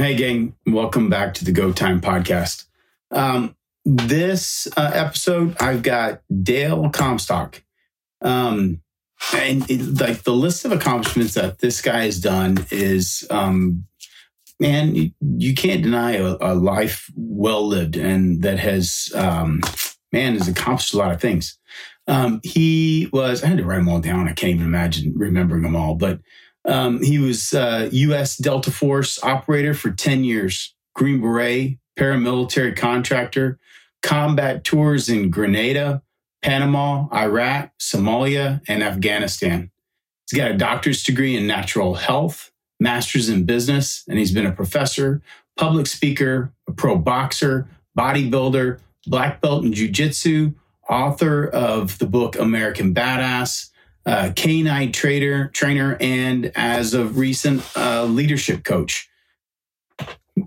Hey, gang, welcome back to the Go Time podcast. Um, this uh, episode, I've got Dale Comstock. Um, and it, like the list of accomplishments that this guy has done is, um, man, you, you can't deny a, a, life well lived and that has, um, man, has accomplished a lot of things. Um, he was, I had to write them all down. I can't even imagine remembering them all, but um, he was uh, U.S. Delta Force operator for 10 years, Green Beret, paramilitary contractor, combat tours in Grenada, Panama, Iraq, Somalia, and Afghanistan. He's got a doctor's degree in natural health, master's in business, and he's been a professor, public speaker, a pro boxer, bodybuilder, black belt in jujitsu, author of the book American Badass, uh, canine trader, trainer, and as of recent, uh, leadership coach.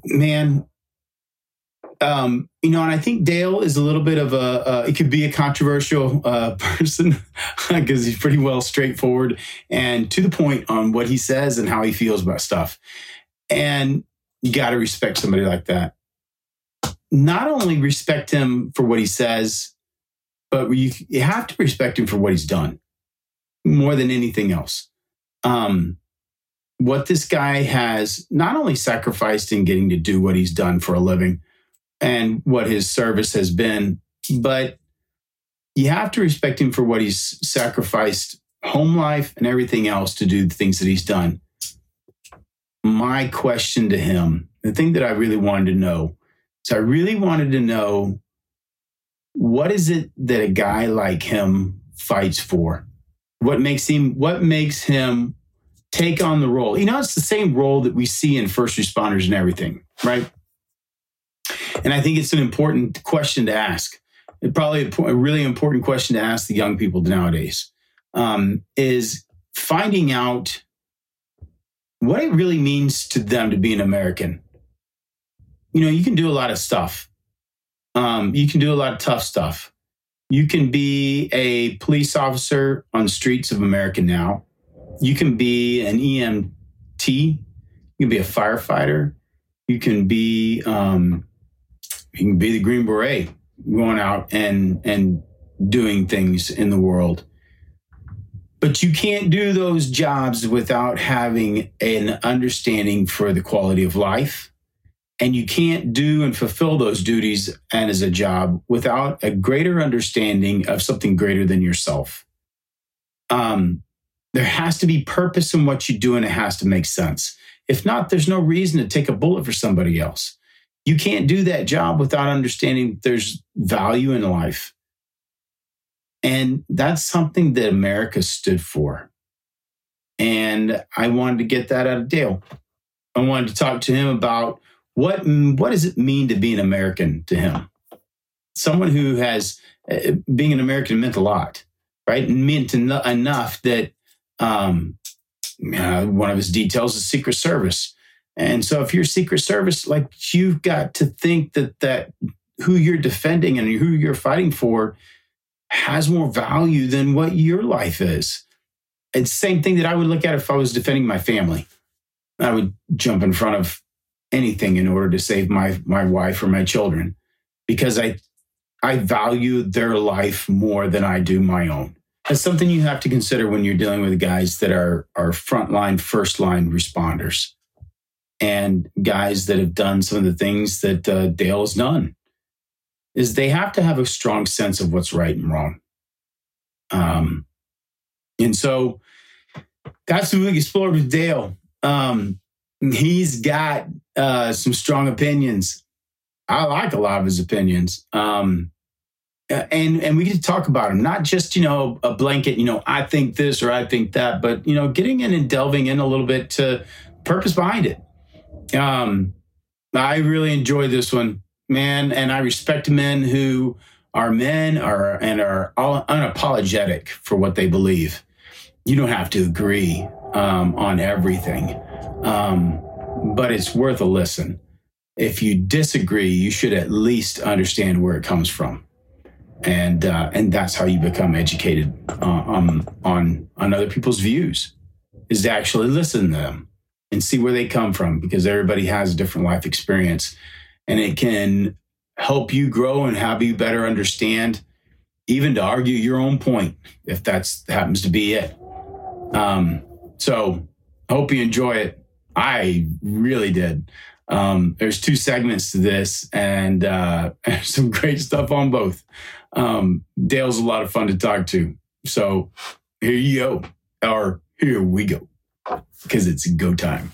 Man, um, you know, and I think Dale is a little bit of a, uh, it could be a controversial uh, person because he's pretty well straightforward and to the point on what he says and how he feels about stuff. And you got to respect somebody like that. Not only respect him for what he says, but you, you have to respect him for what he's done more than anything else. Um, what this guy has not only sacrificed in getting to do what he's done for a living and what his service has been, but you have to respect him for what he's sacrificed home life and everything else to do the things that he's done. My question to him, the thing that I really wanted to know, so I really wanted to know what is it that a guy like him fights for? What makes him what makes him take on the role. You know, it's the same role that we see in first responders and everything, right? And I think it's an important question to ask. It probably a, really important question to ask the young people nowadays um, is finding out what it really means to them to be an American. You know, you can do a lot of stuff. Um, you can do a lot of tough stuff. You can be a police officer on streets of America now. You can be an EMT. You can be a firefighter. You can be um, you can be the Green Beret, going out and and doing things in the world. But you can't do those jobs without having an understanding for the quality of life and you can't do and fulfill those duties and as a job without a greater understanding of something greater than yourself. Um, there has to be purpose in what you do and it has to make sense. If not, there's no reason to take a bullet for somebody else. You can't do that job without understanding there's value in life. And that's something that America stood for. And I wanted to get that out of Dale. I wanted to talk to him about what what does it mean to be an American to him? Someone who has uh, being an American meant a lot, right? Meant en- enough that um, uh, one of his details is Secret Service. And so, if you're Secret Service, like you've got to think that that who you're defending and who you're fighting for has more value than what your life is. It's the same thing that I would look at if I was defending my family. I would jump in front of anything in order to save my my wife or my children because I I value their life more than I do my own. That's something you have to consider when you're dealing with guys that are are frontline, first line responders, and guys that have done some of the things that uh, Dale has done. Is they have to have a strong sense of what's right and wrong. Um, and so that's what we explored with Dale. Um, he's got uh, some strong opinions. I like a lot of his opinions. Um, and and we get to talk about them, not just you know a blanket, you know I think this or I think that, but you know getting in and delving in a little bit to purpose behind it. Um, I really enjoy this one, man, and I respect men who are men are and are all unapologetic for what they believe. You don't have to agree um, on everything. Um, but it's worth a listen. If you disagree, you should at least understand where it comes from, and uh, and that's how you become educated uh, on on on other people's views. Is to actually listen to them and see where they come from because everybody has a different life experience. And it can help you grow and have you better understand, even to argue your own point, if that's happens to be it. Um, so hope you enjoy it. I really did. Um, there's two segments to this, and uh, some great stuff on both. Um, Dale's a lot of fun to talk to. So here you go, or here we go because it's go time.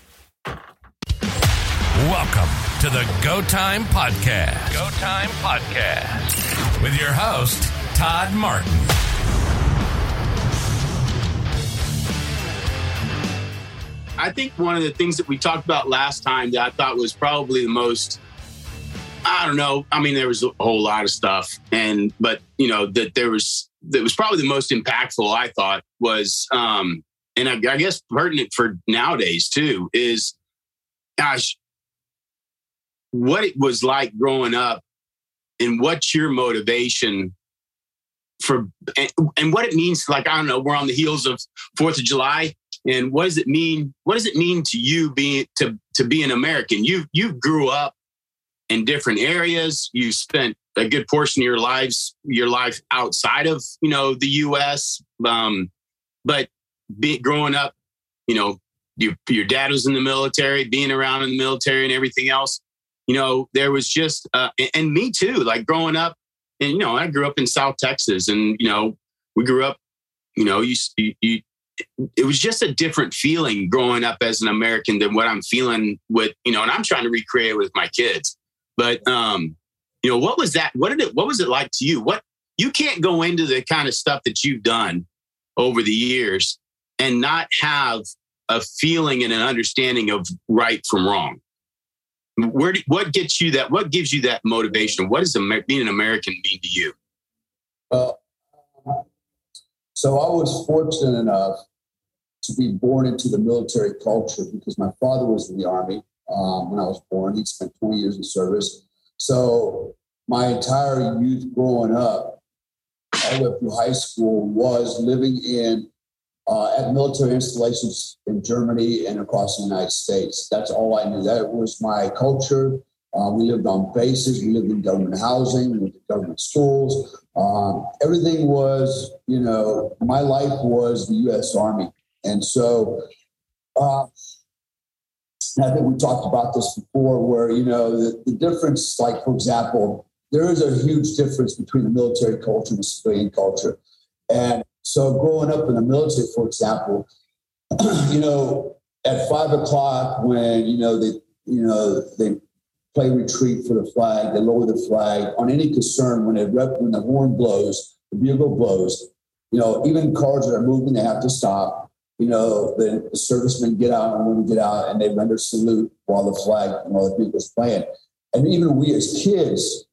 Welcome to the Go Time Podcast. Go Time Podcast with your host, Todd Martin. I think one of the things that we talked about last time that I thought was probably the most I don't know. I mean, there was a whole lot of stuff, and but you know that there was that was probably the most impactful. I thought was um, and I, I guess pertinent for nowadays too, is gosh, what it was like growing up and what's your motivation for and, and, what it means like i don't know we're on the heels of fourth of july and what does it mean what does it mean to you being to to be an american? You you grew up in different areas. You spent a good portion of your lives your life outside of you know the us um, but be, growing up, you know, your, your dad was in the military, being around in the military and everything else, you know, there was just, uh, and, and me too, like growing up, and, you know, I grew up in South Texas and, you know, we grew up, you know, you, you, you it was just a different feeling growing up as an American than what I'm feeling with, you know, and I'm trying to recreate with my kids. But um, you know, what was that? What did it what was it like to you? What you can't go into the kind of stuff that you've done over the years and not have a feeling and an understanding of right from wrong. Where do, what gets you that? What gives you that motivation? What does being an American mean to you? Well, so I was fortunate enough to be born into the military culture because my father was in the army um, when I was born. He spent 20 years in service. So my entire youth growing up, all the way through high school, was living in uh, at military installations in Germany and across the United States. That's all I knew. That was my culture. Uh, we lived on bases. We lived in government housing. We went to government schools. Um, everything was, you know, my life was the U.S. Army, and so. Uh, I think we talked about this before, where you know the, the difference. Like for example, there is a huge difference between the military culture and the civilian culture, and so growing up in the military, for example, you know, at five o'clock when you know they you know they play retreat for the flag, they lower the flag on any concern when it when the horn blows, the bugle blows. You know, even cars that are moving, they have to stop. You know, the, the servicemen get out and women get out and they render salute while the flag and while the bugle's playing. And even we as kids,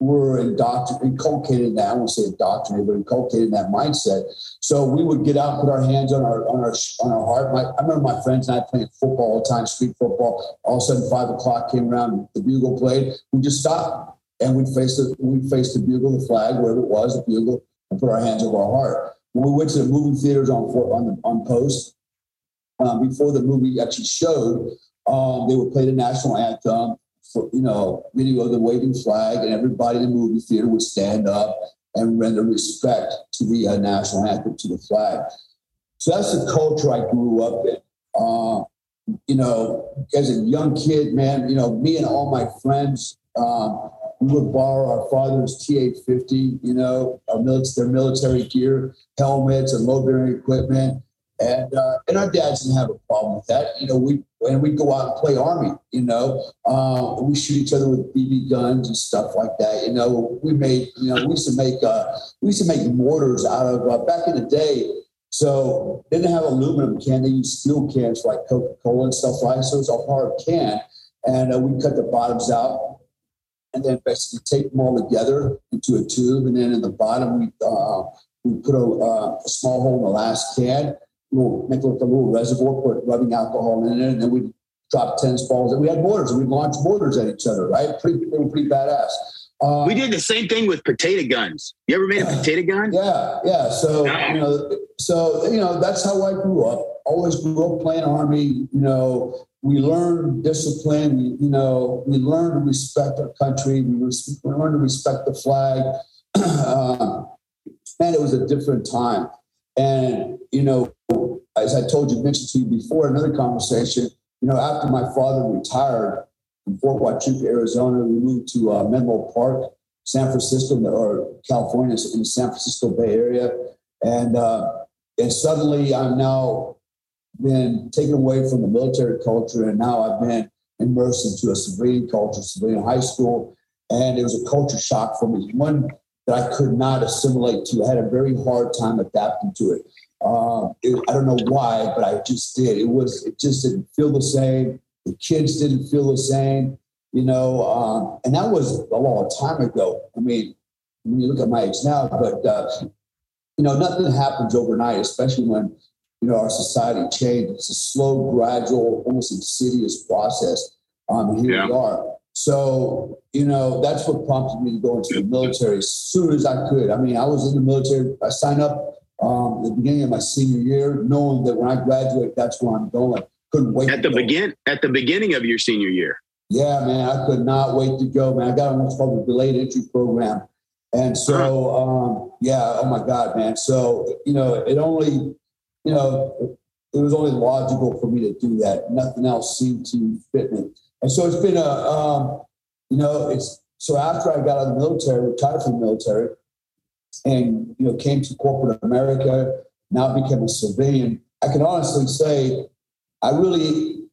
were indoctr- inculcated that. I won't say indoctrinated, but inculcated in that mindset. So we would get out, put our hands on our on our on our heart. My, I remember my friends and I playing football all the time, street football. All of a sudden, five o'clock came around, the bugle played. We just stopped and we'd face the we'd face the bugle, the flag, wherever it was, the bugle, and put our hands over our heart. We went to the movie theaters on on the, on post um, before the movie actually showed, um, they would play the national anthem for, you know, video of the waving flag, and everybody in the movie theater would stand up and render respect to the uh, national anthem, to the flag. So that's the culture I grew up in. Uh, you know, as a young kid, man, you know, me and all my friends, um, would borrow our father's TA-50, you know, our military, their military gear, helmets and load bearing equipment. And uh, and our dads didn't have a problem with that. You know, we and we go out and play army. You know, uh, we shoot each other with BB guns and stuff like that. You know, we made you know we used to make uh, we used to make mortars out of uh, back in the day. So they didn't have aluminum can; they used steel cans like Coca Cola and stuff like. So it was a hard can, and uh, we cut the bottoms out, and then basically tape them all together into a tube, and then in the bottom we uh, we put a, uh, a small hole in the last can little, make it like a little reservoir, put rubbing alcohol in it, and then we'd drop tennis balls. And we had mortars, we'd launch mortars at each other, right? Pretty, they were pretty badass. Uh, we did the same thing with potato guns. You ever made a potato gun? Yeah, yeah. So you know, so you know, that's how I grew up. always grew up playing Army. You know, we learned discipline. We, you know, we learned to respect our country. We, res- we learned to respect the flag. uh, and it was a different time. And, you know, as I told you, mentioned to you before, another conversation, you know, after my father retired from Fort Huachuca, Arizona, we moved to uh, Menlo Park, San Francisco, or California, in the San Francisco Bay Area. And, uh, and suddenly I'm now been taken away from the military culture, and now I've been immersed into a civilian culture, civilian high school. And it was a culture shock for me. One that I could not assimilate to. I had a very hard time adapting to it. Uh, it, I don't know why, but I just did. It was it just didn't feel the same. The kids didn't feel the same, you know. Um, and that was a long time ago. I mean, when you look at my age now, but uh, you know, nothing happens overnight, especially when you know our society changed. It's a slow, gradual, almost insidious process. Um, here yeah. we are. So, you know, that's what prompted me to go into the military as soon as I could. I mean, I was in the military. I signed up um, at the beginning of my senior year, knowing that when I graduate, that's where I'm going. Couldn't wait. At the begin at the beginning of your senior year. Yeah, man, I could not wait to go, man. I got on what's called the delayed entry program. And so, um, yeah, oh my God, man. So, you know, it only, you know, it was only logical for me to do that. Nothing else seemed to fit me. And so it's been a, um, you know, it's so after I got out of the military, retired from the military, and you know, came to corporate America, now became a civilian. I can honestly say, I really,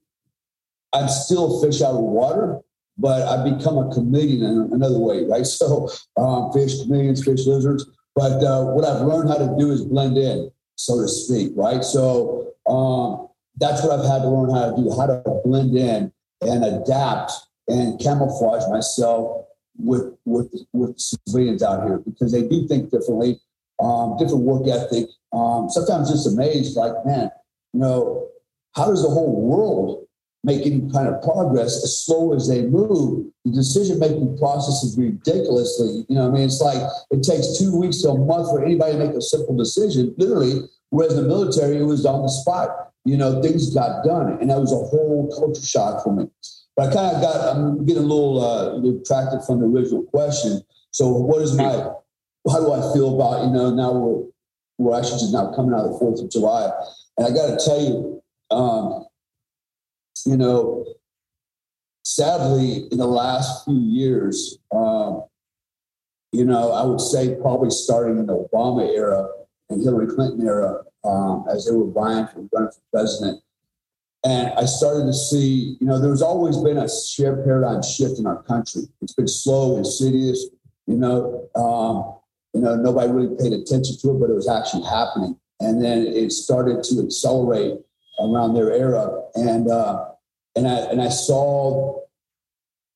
I'm still fish out of water, but I've become a chameleon in another way, right? So, um, fish, chameleons, fish, lizards. But uh, what I've learned how to do is blend in, so to speak, right? So um, that's what I've had to learn how to do, how to blend in and adapt and camouflage myself with with with civilians out here because they do think differently, um, different work ethic. Um, sometimes just amazed, like man, you know, how does the whole world make any kind of progress as slow as they move? The decision making process is ridiculously, you know, I mean, it's like it takes two weeks to a month for anybody to make a simple decision, literally. Whereas the military, it was on the spot you know, things got done. And that was a whole culture shock for me. But I kind of got, I'm getting a little uh, attracted from the original question. So what is my, how do I feel about, you know, now we're, we're actually just now coming out of the 4th of July. And I got to tell you, um, you know, sadly, in the last few years, um, you know, I would say probably starting in the Obama era and Hillary Clinton era, um, as they were vying for running for president. And I started to see, you know, there's always been a shared paradigm shift in our country. It's been slow, and insidious, you know, um, you know, nobody really paid attention to it, but it was actually happening. And then it started to accelerate around their era. And uh, and I and I saw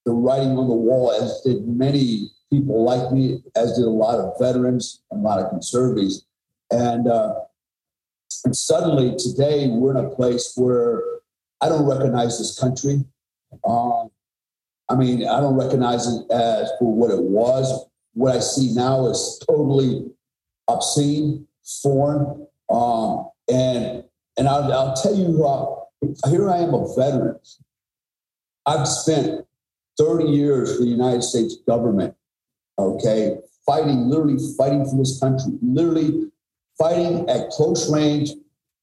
the writing on the wall, as did many people like me, as did a lot of veterans a lot of conservatives. And uh, and suddenly today we're in a place where I don't recognize this country. Um, I mean, I don't recognize it as for what it was. What I see now is totally obscene, foreign, um, and and I'll, I'll tell you, uh, here I am a veteran. I've spent 30 years for the United States government, okay, fighting, literally fighting for this country, literally fighting at close range,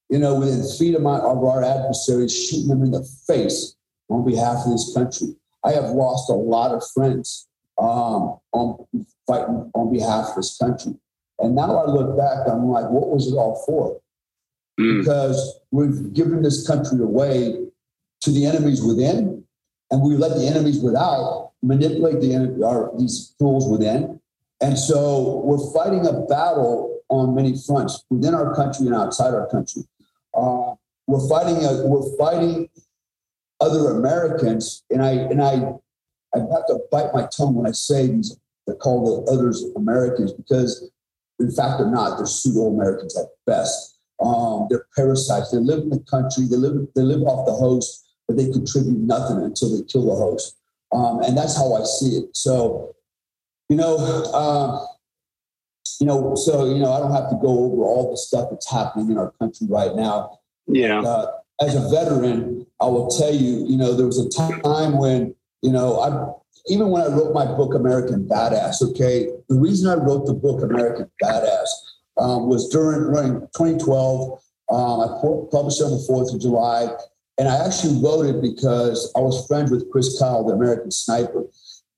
you know, within feet of, my, of our adversaries, shooting them in the face on behalf of this country. I have lost a lot of friends um, on fighting on behalf of this country. And now I look back, I'm like, what was it all for? Mm. Because we've given this country away to the enemies within, and we let the enemies without manipulate the our, these tools within. And so we're fighting a battle on many fronts within our country and outside our country. Uh, we're fighting. A, we're fighting other Americans, and I and I I have to bite my tongue when I say these. They're called the others Americans because, in fact, they're not. They're pseudo Americans at best. Um, they're parasites. They live in the country. They live. They live off the host, but they contribute nothing until they kill the host. Um, and that's how I see it. So, you know, uh, you know, so, you know, I don't have to go over all the stuff that's happening in our country right now. Yeah. Uh, as a veteran, I will tell you, you know, there was a time when, you know, I even when I wrote my book, American Badass, okay, the reason I wrote the book, American Badass, um, was during, during 2012. Um, I published it on the 4th of July. And I actually wrote it because I was friends with Chris Kyle, the American Sniper.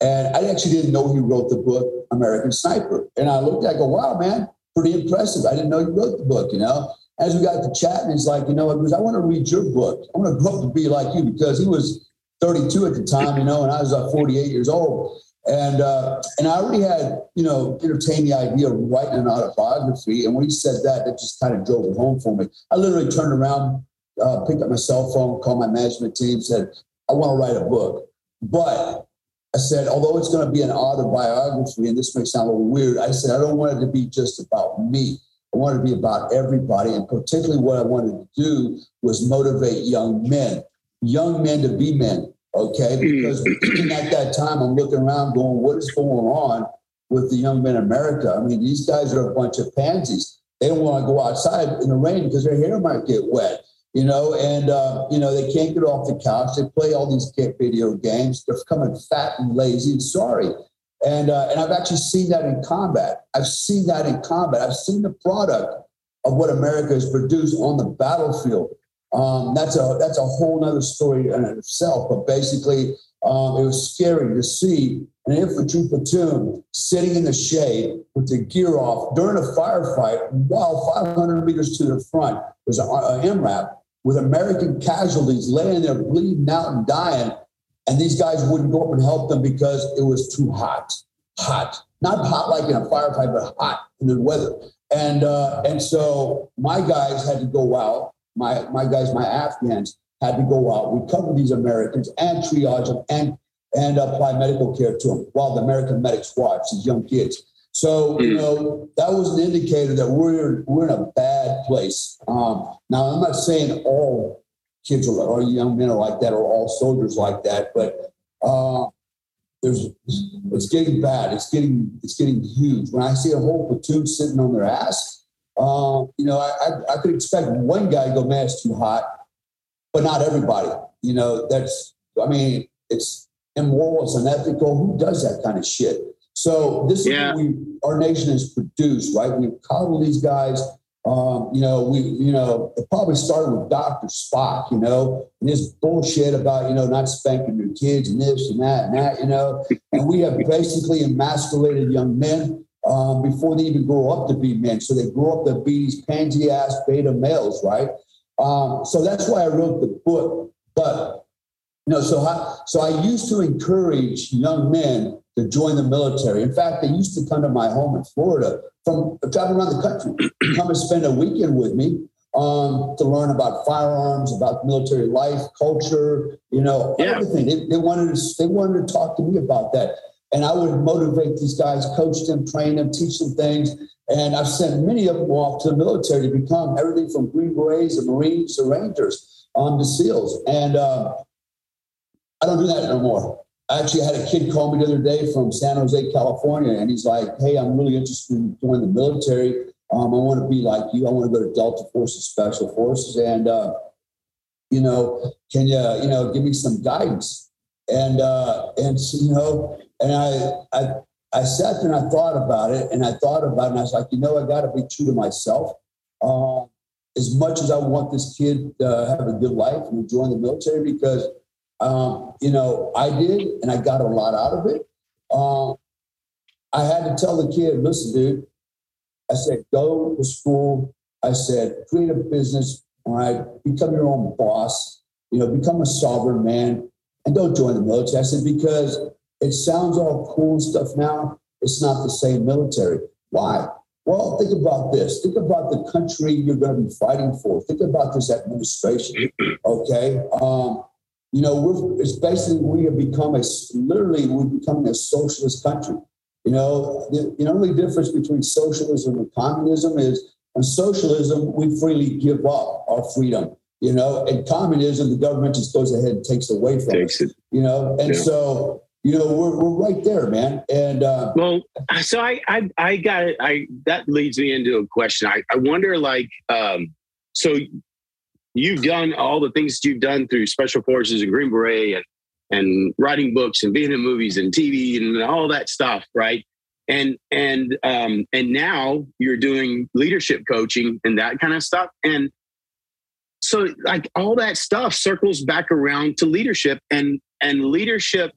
And I actually didn't know he wrote the book, American Sniper. And I looked at it, I go, wow, man, pretty impressive. I didn't know you wrote the book, you know? As we got to chatting, he's like, you know, I want to read your book. I want to grow up to be like you because he was 32 at the time, you know, and I was like 48 years old. And uh, and I already had, you know, entertained the idea of writing an autobiography. And when he said that, that just kind of drove it home for me. I literally turned around, uh, picked up my cell phone, called my management team, said, I want to write a book. But I said, although it's going to be an autobiography, and this may sound a little weird, I said, I don't want it to be just about me. I want it to be about everybody. And particularly what I wanted to do was motivate young men, young men to be men. Okay. Hmm. Because at that time, I'm looking around going, what is going on with the young men in America? I mean, these guys are a bunch of pansies. They don't want to go outside in the rain because their hair might get wet you know, and uh, you know they can't get off the couch. They play all these video games. They're becoming fat and lazy and sorry. And uh, and I've actually seen that in combat. I've seen that in combat. I've seen the product of what America has produced on the battlefield. Um, that's a that's a whole other story in itself. But basically, um, it was scary to see an infantry platoon sitting in the shade with the gear off during a firefight while 500 meters to the front there's an MRAP with American casualties laying there bleeding out and dying. And these guys wouldn't go up and help them because it was too hot. Hot. Not hot like in a firefight, but hot in the weather. And uh, and so my guys had to go out. My my guys, my Afghans had to go out, recover these Americans and triage them and and apply medical care to them while the American medics watch these young kids. So, you hmm. know, that was an indicator that we're we're in a bad place. Um, now, I'm not saying all kids are, or young men are like that, or all soldiers like that, but uh, there's it's getting bad. It's getting it's getting huge. When I see a whole platoon sitting on their ass, uh, you know, I, I, I could expect one guy to go, man, it's too hot, but not everybody. You know, that's I mean, it's immoral, it's unethical. Who does that kind of shit? So this yeah. is what we our nation has produced, right? We've coddled these guys. Um, you know, we, you know, it probably started with Dr. Spock, you know, and this bullshit about, you know, not spanking your kids and this and that and that, you know. And we have basically emasculated young men um, before they even grow up to be men. So they grow up to be these pansy ass beta males, right? Um, so that's why I wrote the book. But, you know, so I, so I used to encourage young men to join the military. In fact, they used to come to my home in Florida from travel around the country, come and spend a weekend with me um, to learn about firearms, about military life, culture, you know, yeah. everything. They, they, wanted to, they wanted to talk to me about that. And I would motivate these guys, coach them, train them, teach them things. And I've sent many of them off to the military to become everything from Green Berets to Marines to Rangers on um, the SEALs. And uh, I don't do that no more. I actually had a kid call me the other day from San Jose, California, and he's like, "Hey, I'm really interested in joining the military. Um, I want to be like you. I want to go to Delta Forces, Special Forces, and uh, you know, can you, you know, give me some guidance?" And uh, and you know, and I I I sat there and I thought about it, and I thought about it, and I was like, you know, I got to be true to myself. Um, as much as I want this kid to have a good life and join the military, because um, you know, I did, and I got a lot out of it. Um, I had to tell the kid, listen, dude, I said, go to school. I said, create a business, all right, become your own boss, you know, become a sovereign man, and don't join the military. I said, because it sounds all cool stuff now. It's not the same military. Why? Well, think about this. Think about the country you're going to be fighting for. Think about this administration. Okay. Um, you know, we're, it's basically we have become a literally we're becoming a socialist country. You know, the, the only difference between socialism and communism is in socialism we freely give up our freedom. You know, in communism the government just goes ahead and takes away from takes it. You know, and yeah. so you know we're, we're right there man and uh, well so I, I i got it i that leads me into a question i, I wonder like um so you've done all the things that you've done through special forces and Green Beret and and writing books and being in movies and TV and all that stuff, right? And and um, and now you're doing leadership coaching and that kind of stuff. And so like all that stuff circles back around to leadership and and leadership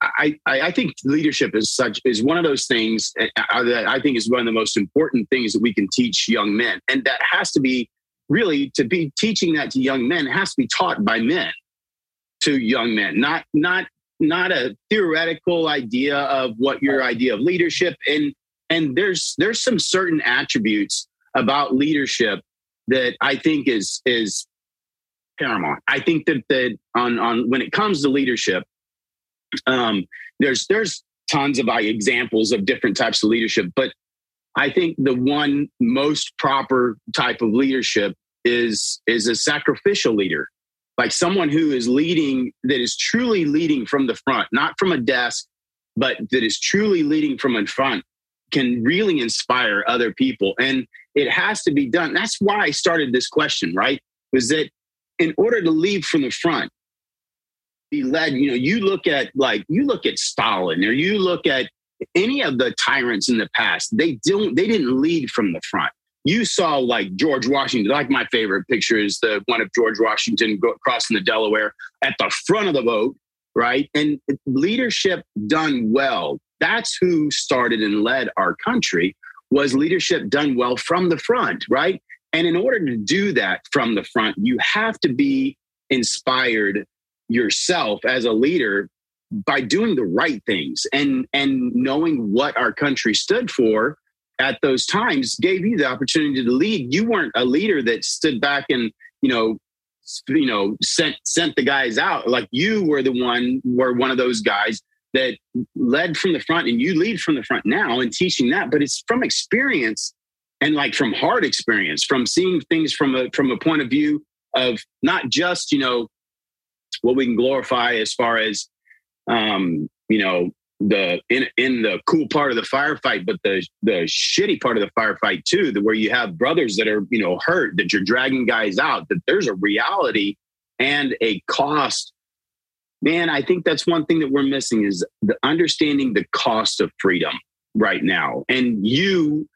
I, I, I think leadership is such is one of those things uh, uh, that I think is one of the most important things that we can teach young men, and that has to be really to be teaching that to young men has to be taught by men to young men, not not not a theoretical idea of what your idea of leadership and and there's there's some certain attributes about leadership that I think is is paramount. I think that that on on when it comes to leadership, um, there's there's tons of examples of different types of leadership, but I think the one most proper type of leadership is is a sacrificial leader, like someone who is leading that is truly leading from the front, not from a desk, but that is truly leading from in front, can really inspire other people, and it has to be done. That's why I started this question. Right, was that in order to lead from the front, be led. You know, you look at like you look at Stalin or you look at any of the tyrants in the past. They don't. They didn't lead from the front. You saw like George Washington. Like my favorite picture is the one of George Washington crossing the Delaware at the front of the boat, right? And leadership done well. That's who started and led our country. Was leadership done well from the front, right? And in order to do that from the front, you have to be inspired yourself as a leader by doing the right things and and knowing what our country stood for at those times gave you the opportunity to lead. You weren't a leader that stood back and you know you know sent sent the guys out. Like you were the one were one of those guys that led from the front and you lead from the front now and teaching that. But it's from experience and like from hard experience from seeing things from a from a point of view of not just you know what we can glorify as far as um, you know the in in the cool part of the firefight, but the the shitty part of the firefight too, the where you have brothers that are you know hurt, that you're dragging guys out, that there's a reality and a cost. Man, I think that's one thing that we're missing is the understanding the cost of freedom right now. And you,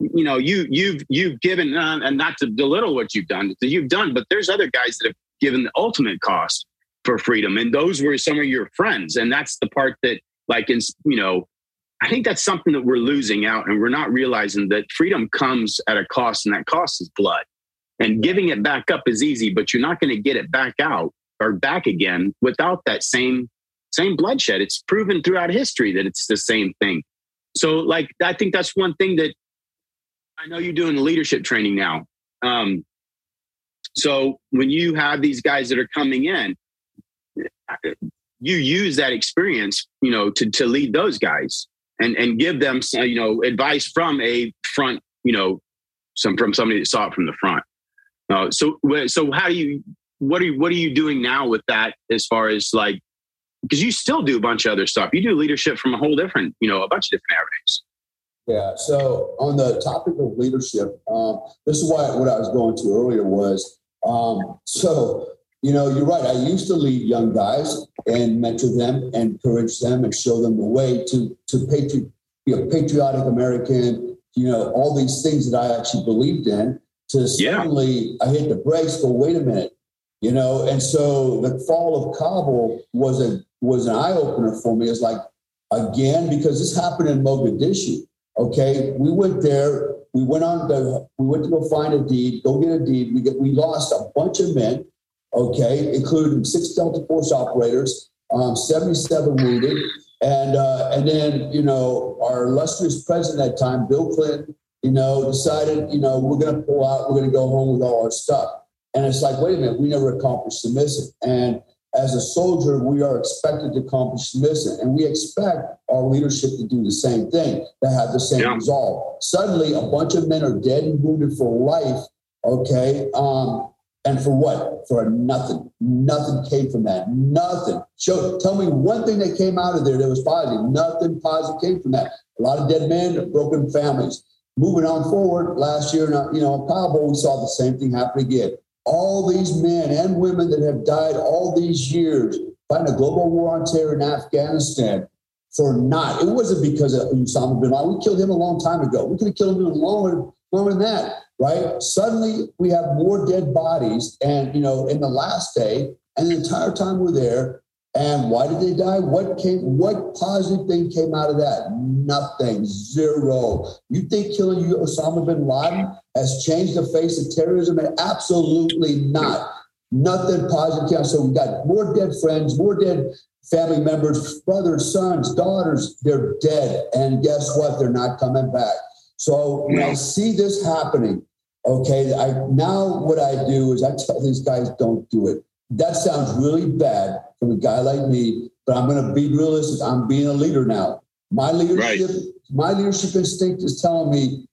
you know, you you've you've given uh, and not to belittle what you've done, you've done, but there's other guys that have given the ultimate cost for freedom. And those were some of your friends. And that's the part that, like, in, you know, I think that's something that we're losing out and we're not realizing that freedom comes at a cost and that cost is blood. And giving it back up is easy, but you're not going to get it back out or back again without that same same bloodshed. It's proven throughout history that it's the same thing. So like I think that's one thing that I know you're doing leadership training now. Um, so when you have these guys that are coming in, you use that experience, you know, to to lead those guys and and give them, you know, advice from a front, you know, some from somebody that saw it from the front. Uh, so so how do you what are you what are you doing now with that as far as like because you still do a bunch of other stuff. You do leadership from a whole different, you know, a bunch of different avenues. Yeah. So on the topic of leadership, um, this is why what I was going to earlier was um, so you know, you're right. I used to lead young guys and mentor them, encourage them, and show them the way to to patri- be a patriotic American. You know, all these things that I actually believed in. To suddenly, yeah. I hit the brakes. Go, wait a minute. You know, and so the fall of Kabul was a was an eye opener for me. It's like again because this happened in Mogadishu. Okay, we went there. We went on the. We went to go find Aidid. Go get Aidid. We get. We lost a bunch of men okay, including six Delta Force operators, um, 77 wounded. And, uh, and then, you know, our illustrious president at that time, Bill Clinton, you know, decided, you know, we're going to pull out, we're going to go home with all our stuff. And it's like, wait a minute, we never accomplished the mission. And as a soldier, we are expected to accomplish the mission. And we expect our leadership to do the same thing, to have the same yeah. resolve. Suddenly, a bunch of men are dead and wounded for life, okay? Um, and for what? For nothing. Nothing came from that. Nothing. Show, tell me one thing that came out of there that was positive. Nothing positive came from that. A lot of dead men, broken families. moving on forward, last year, you know, in Kabul, we saw the same thing happen again. All these men and women that have died all these years fighting a global war on terror in Afghanistan for not. It wasn't because of Osama bin Laden. We killed him a long time ago. We could have killed him longer, longer than that, right? Suddenly, we have more dead bodies, and you know, in the last day, and the entire time we're there, and why did they die? What came? What positive thing came out of that? Nothing. Zero. You think killing you Osama bin Laden has changed the face of terrorism? Absolutely not. Nothing positive. Came. So we got more dead friends, more dead family members, brothers, sons, daughters. They're dead, and guess what? They're not coming back. So when I see this happening, okay, I now what I do is I tell these guys, don't do it that sounds really bad from a guy like me, but I'm going to be realistic. I'm being a leader now. My leadership, right. my leadership instinct is telling me,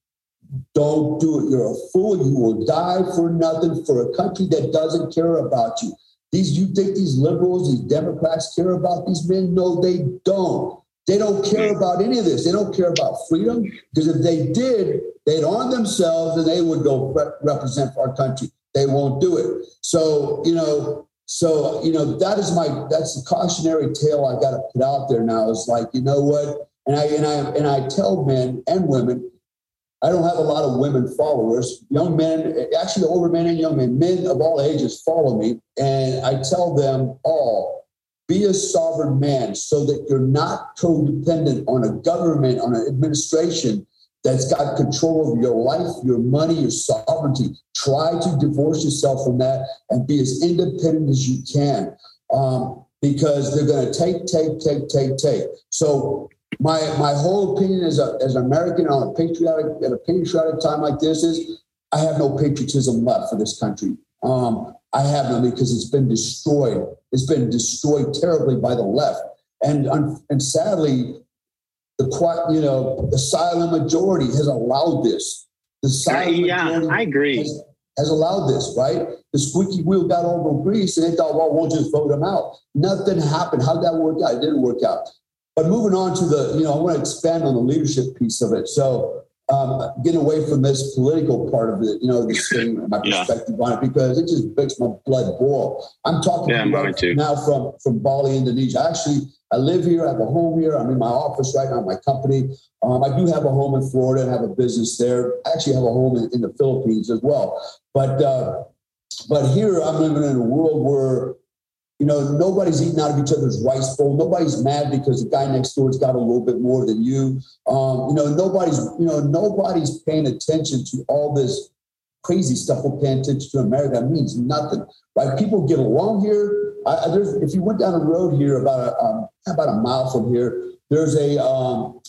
don't do it. You're a fool. You will die for nothing for a country that doesn't care about you. These, you think these liberals, these Democrats care about these men? No, they don't. They don't care hmm. about any of this. They don't care about freedom because if they did, they'd arm themselves and they would go represent our country. They won't do it. So, you know, so, you know, that is my, that's the cautionary tale I got to put out there now is like, you know what? And I, and I, and I tell men and women, I don't have a lot of women followers. Young men, actually older men and young men, men of all ages follow me. And I tell them all, be a sovereign man so that you're not codependent on a government, on an administration that's got control of your life, your money, your sovereignty. Try to divorce yourself from that and be as independent as you can um, because they're going to take, take, take, take, take. So my my whole opinion as, a, as an American on a patriotic at a patriotic time like this is I have no patriotism left for this country. Um, I have none because it's been destroyed. It's been destroyed terribly by the left, and and sadly, the quiet, you know the silent majority has allowed this. The silent yeah, majority I agree. Has, has, allowed this, right? The squeaky wheel got over grease, and they thought, well, we'll just vote them out. Nothing happened. How'd that work out? It didn't work out. But moving on to the, you know, I want to expand on the leadership piece of it. So um, getting away from this political part of it, you know, this thing, my perspective yeah. on it, because it just makes my blood boil. I'm talking yeah, about now from from Bali, Indonesia. Actually, I live here. I have a home here. I'm in my office right now, my company. Um, I do have a home in Florida and have a business there. I actually have a home in, in the Philippines as well. But uh, but here I'm living in a world where you know nobody's eating out of each other's rice bowl. Nobody's mad because the guy next door's got a little bit more than you. Um, you know nobody's you know nobody's paying attention to all this crazy stuff we're paying attention to in America. Means nothing, right? People get along here I, there's, if you went down a road here about a, um, about a mile from here, there's a um,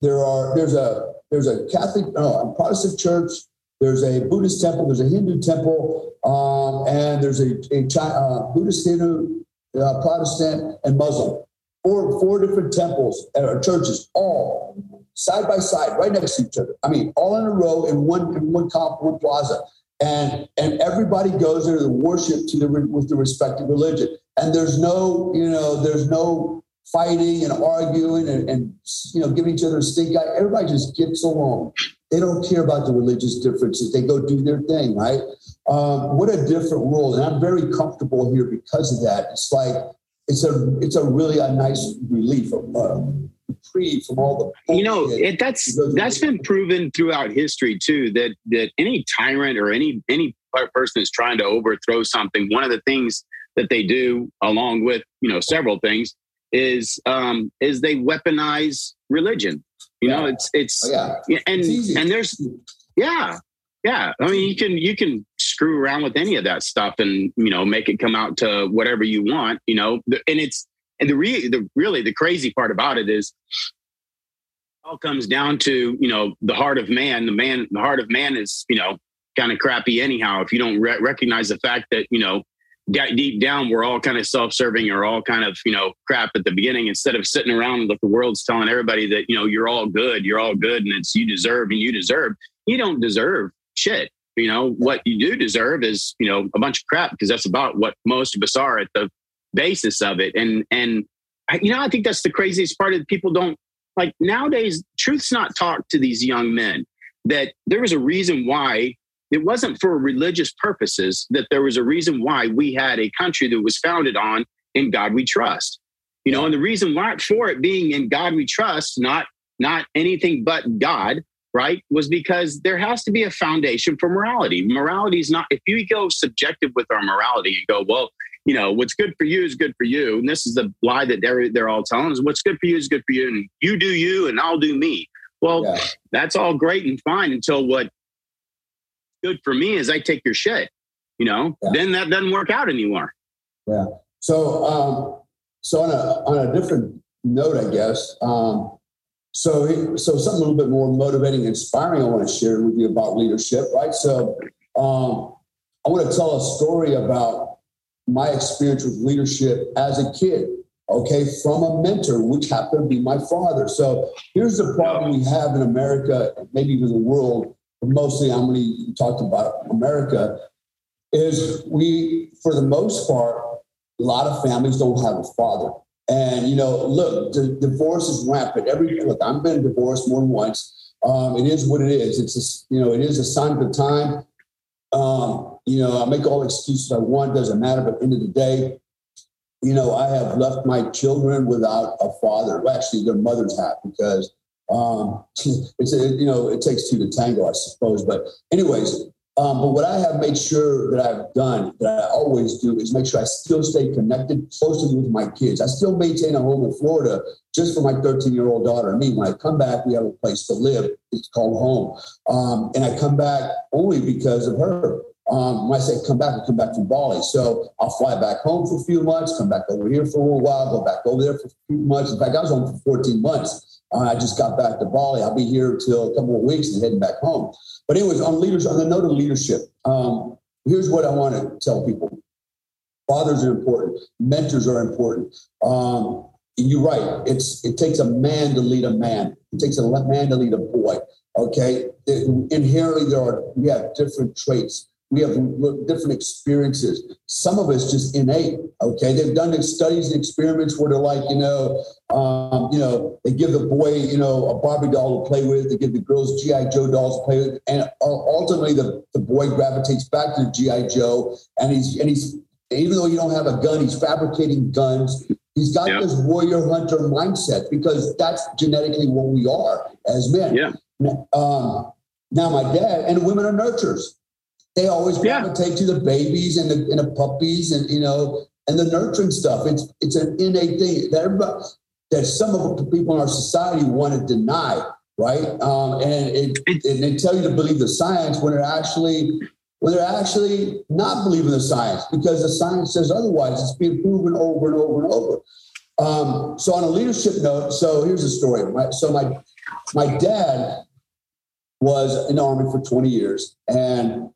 there are there's a there's a Catholic a Protestant church, there's a Buddhist temple, there's a Hindu temple, um, and there's a, a China, uh, Buddhist, Hindu, uh, Protestant, and Muslim. Four four different temples or uh, churches, all side by side, right next to each other. I mean, all in a row in one in one comp, one plaza and and everybody goes there to worship to the with the respective religion. And there's no you know there's no fighting and arguing and, and you know giving each other a stink eye. Everybody just gets along. They don't care about the religious differences. They go do their thing right? Um, what a different world. And i'm very comfortable here because of that. It's like it's a it's a really a nice relief of, uh, reprieve from all the you know it, that's that's been proven throughout history too that that any tyrant or any any person that's trying to overthrow something one of the things that they do along with you know several things is um is they weaponize religion you yeah. know it's it's oh, yeah. and it's and there's yeah yeah i mean you can you can screw around with any of that stuff and you know make it come out to whatever you want you know and it's and the, re- the really the crazy part about it is it all comes down to you know the heart of man. The man, the heart of man is you know kind of crappy anyhow. If you don't re- recognize the fact that you know deep down we're all kind of self-serving or all kind of you know crap at the beginning instead of sitting around like the world's telling everybody that you know you're all good you're all good and it's you deserve and you deserve you don't deserve shit you know what you do deserve is you know a bunch of crap because that's about what most of us are at the basis of it. And and I, you know, I think that's the craziest part of people don't like nowadays. Truth's not taught to these young men. that there was a reason why it wasn't for religious purposes, that there was a reason why we had a country that was founded on in God we trust. You know, and the reason why for it being in God we trust, not not anything but God, right, was because there has to be a foundation for morality. Morality is not if you go subjective with our morality, and go, well, you know, what's good for you is good for you. And this is the lie that they're they're all telling is What's good for you is good for you, and you do you, and I'll do me. Well, yeah. that's all great and fine until what good for me is I take your shit. You know, yeah. then that doesn't work out anymore. Yeah. So, um, so on a on a different note, I guess. Um, so, so something a little bit more motivating, inspiring. I want to share with you about leadership, right? So, um, I want to tell a story about my experience with leadership as a kid. Okay, from a mentor, which happened to be my father. So here's the problem we have in America, maybe even the world. But mostly, I'm going to talk about America. Is we, for the most part, a lot of families don't have a father. And you know, look, the divorce is rampant. Every look, I've been divorced more than once. Um, it is what it is. It's a, you know, it is a sign of the time. Um, you know, I make all excuses I want. Doesn't matter. But end of the day, you know, I have left my children without a father. Well, actually, their mothers have because um, it's a, you know it takes two to tango, I suppose. But anyways, um, but what I have made sure that I've done, that I always do, is make sure I still stay connected closely with my kids. I still maintain a home in Florida just for my 13 year old daughter and me. When I come back, we have a place to live. It's called home. Um, and I come back only because of her. Um, when I say come back, I come back from Bali. So I'll fly back home for a few months, come back over here for a little while, go back over there for a few months. In fact, I was home for 14 months. Uh, I just got back to Bali. I'll be here till a couple of weeks and heading back home. But anyways, on leaders, on the note of leadership, um, here's what I want to tell people: fathers are important, mentors are important. Um, you're right. It's it takes a man to lead a man. It takes a man to lead a boy. Okay, inherently there are we have different traits. We have different experiences. Some of us just innate. Okay, they've done studies and experiments where they're like, you know, um, you know, they give the boy, you know, a Barbie doll to play with. They give the girls GI Joe dolls to play with, and ultimately the, the boy gravitates back to the GI Joe, and he's and he's even though you don't have a gun, he's fabricating guns. He's got yep. this warrior hunter mindset because that's genetically what we are as men. Yeah. Um, now my dad and women are nurturers they always gravitate yeah. to the babies and the, and the puppies and you know and the nurturing stuff. It's it's an innate thing that everybody that some of the people in our society want to deny, right? Um, and it, and they tell you to believe the science when they're actually when they're actually not believing the science because the science says otherwise. It's being proven over and over and over. Um, so on a leadership note, so here's a story. My, so my my dad was in the army for 20 years, and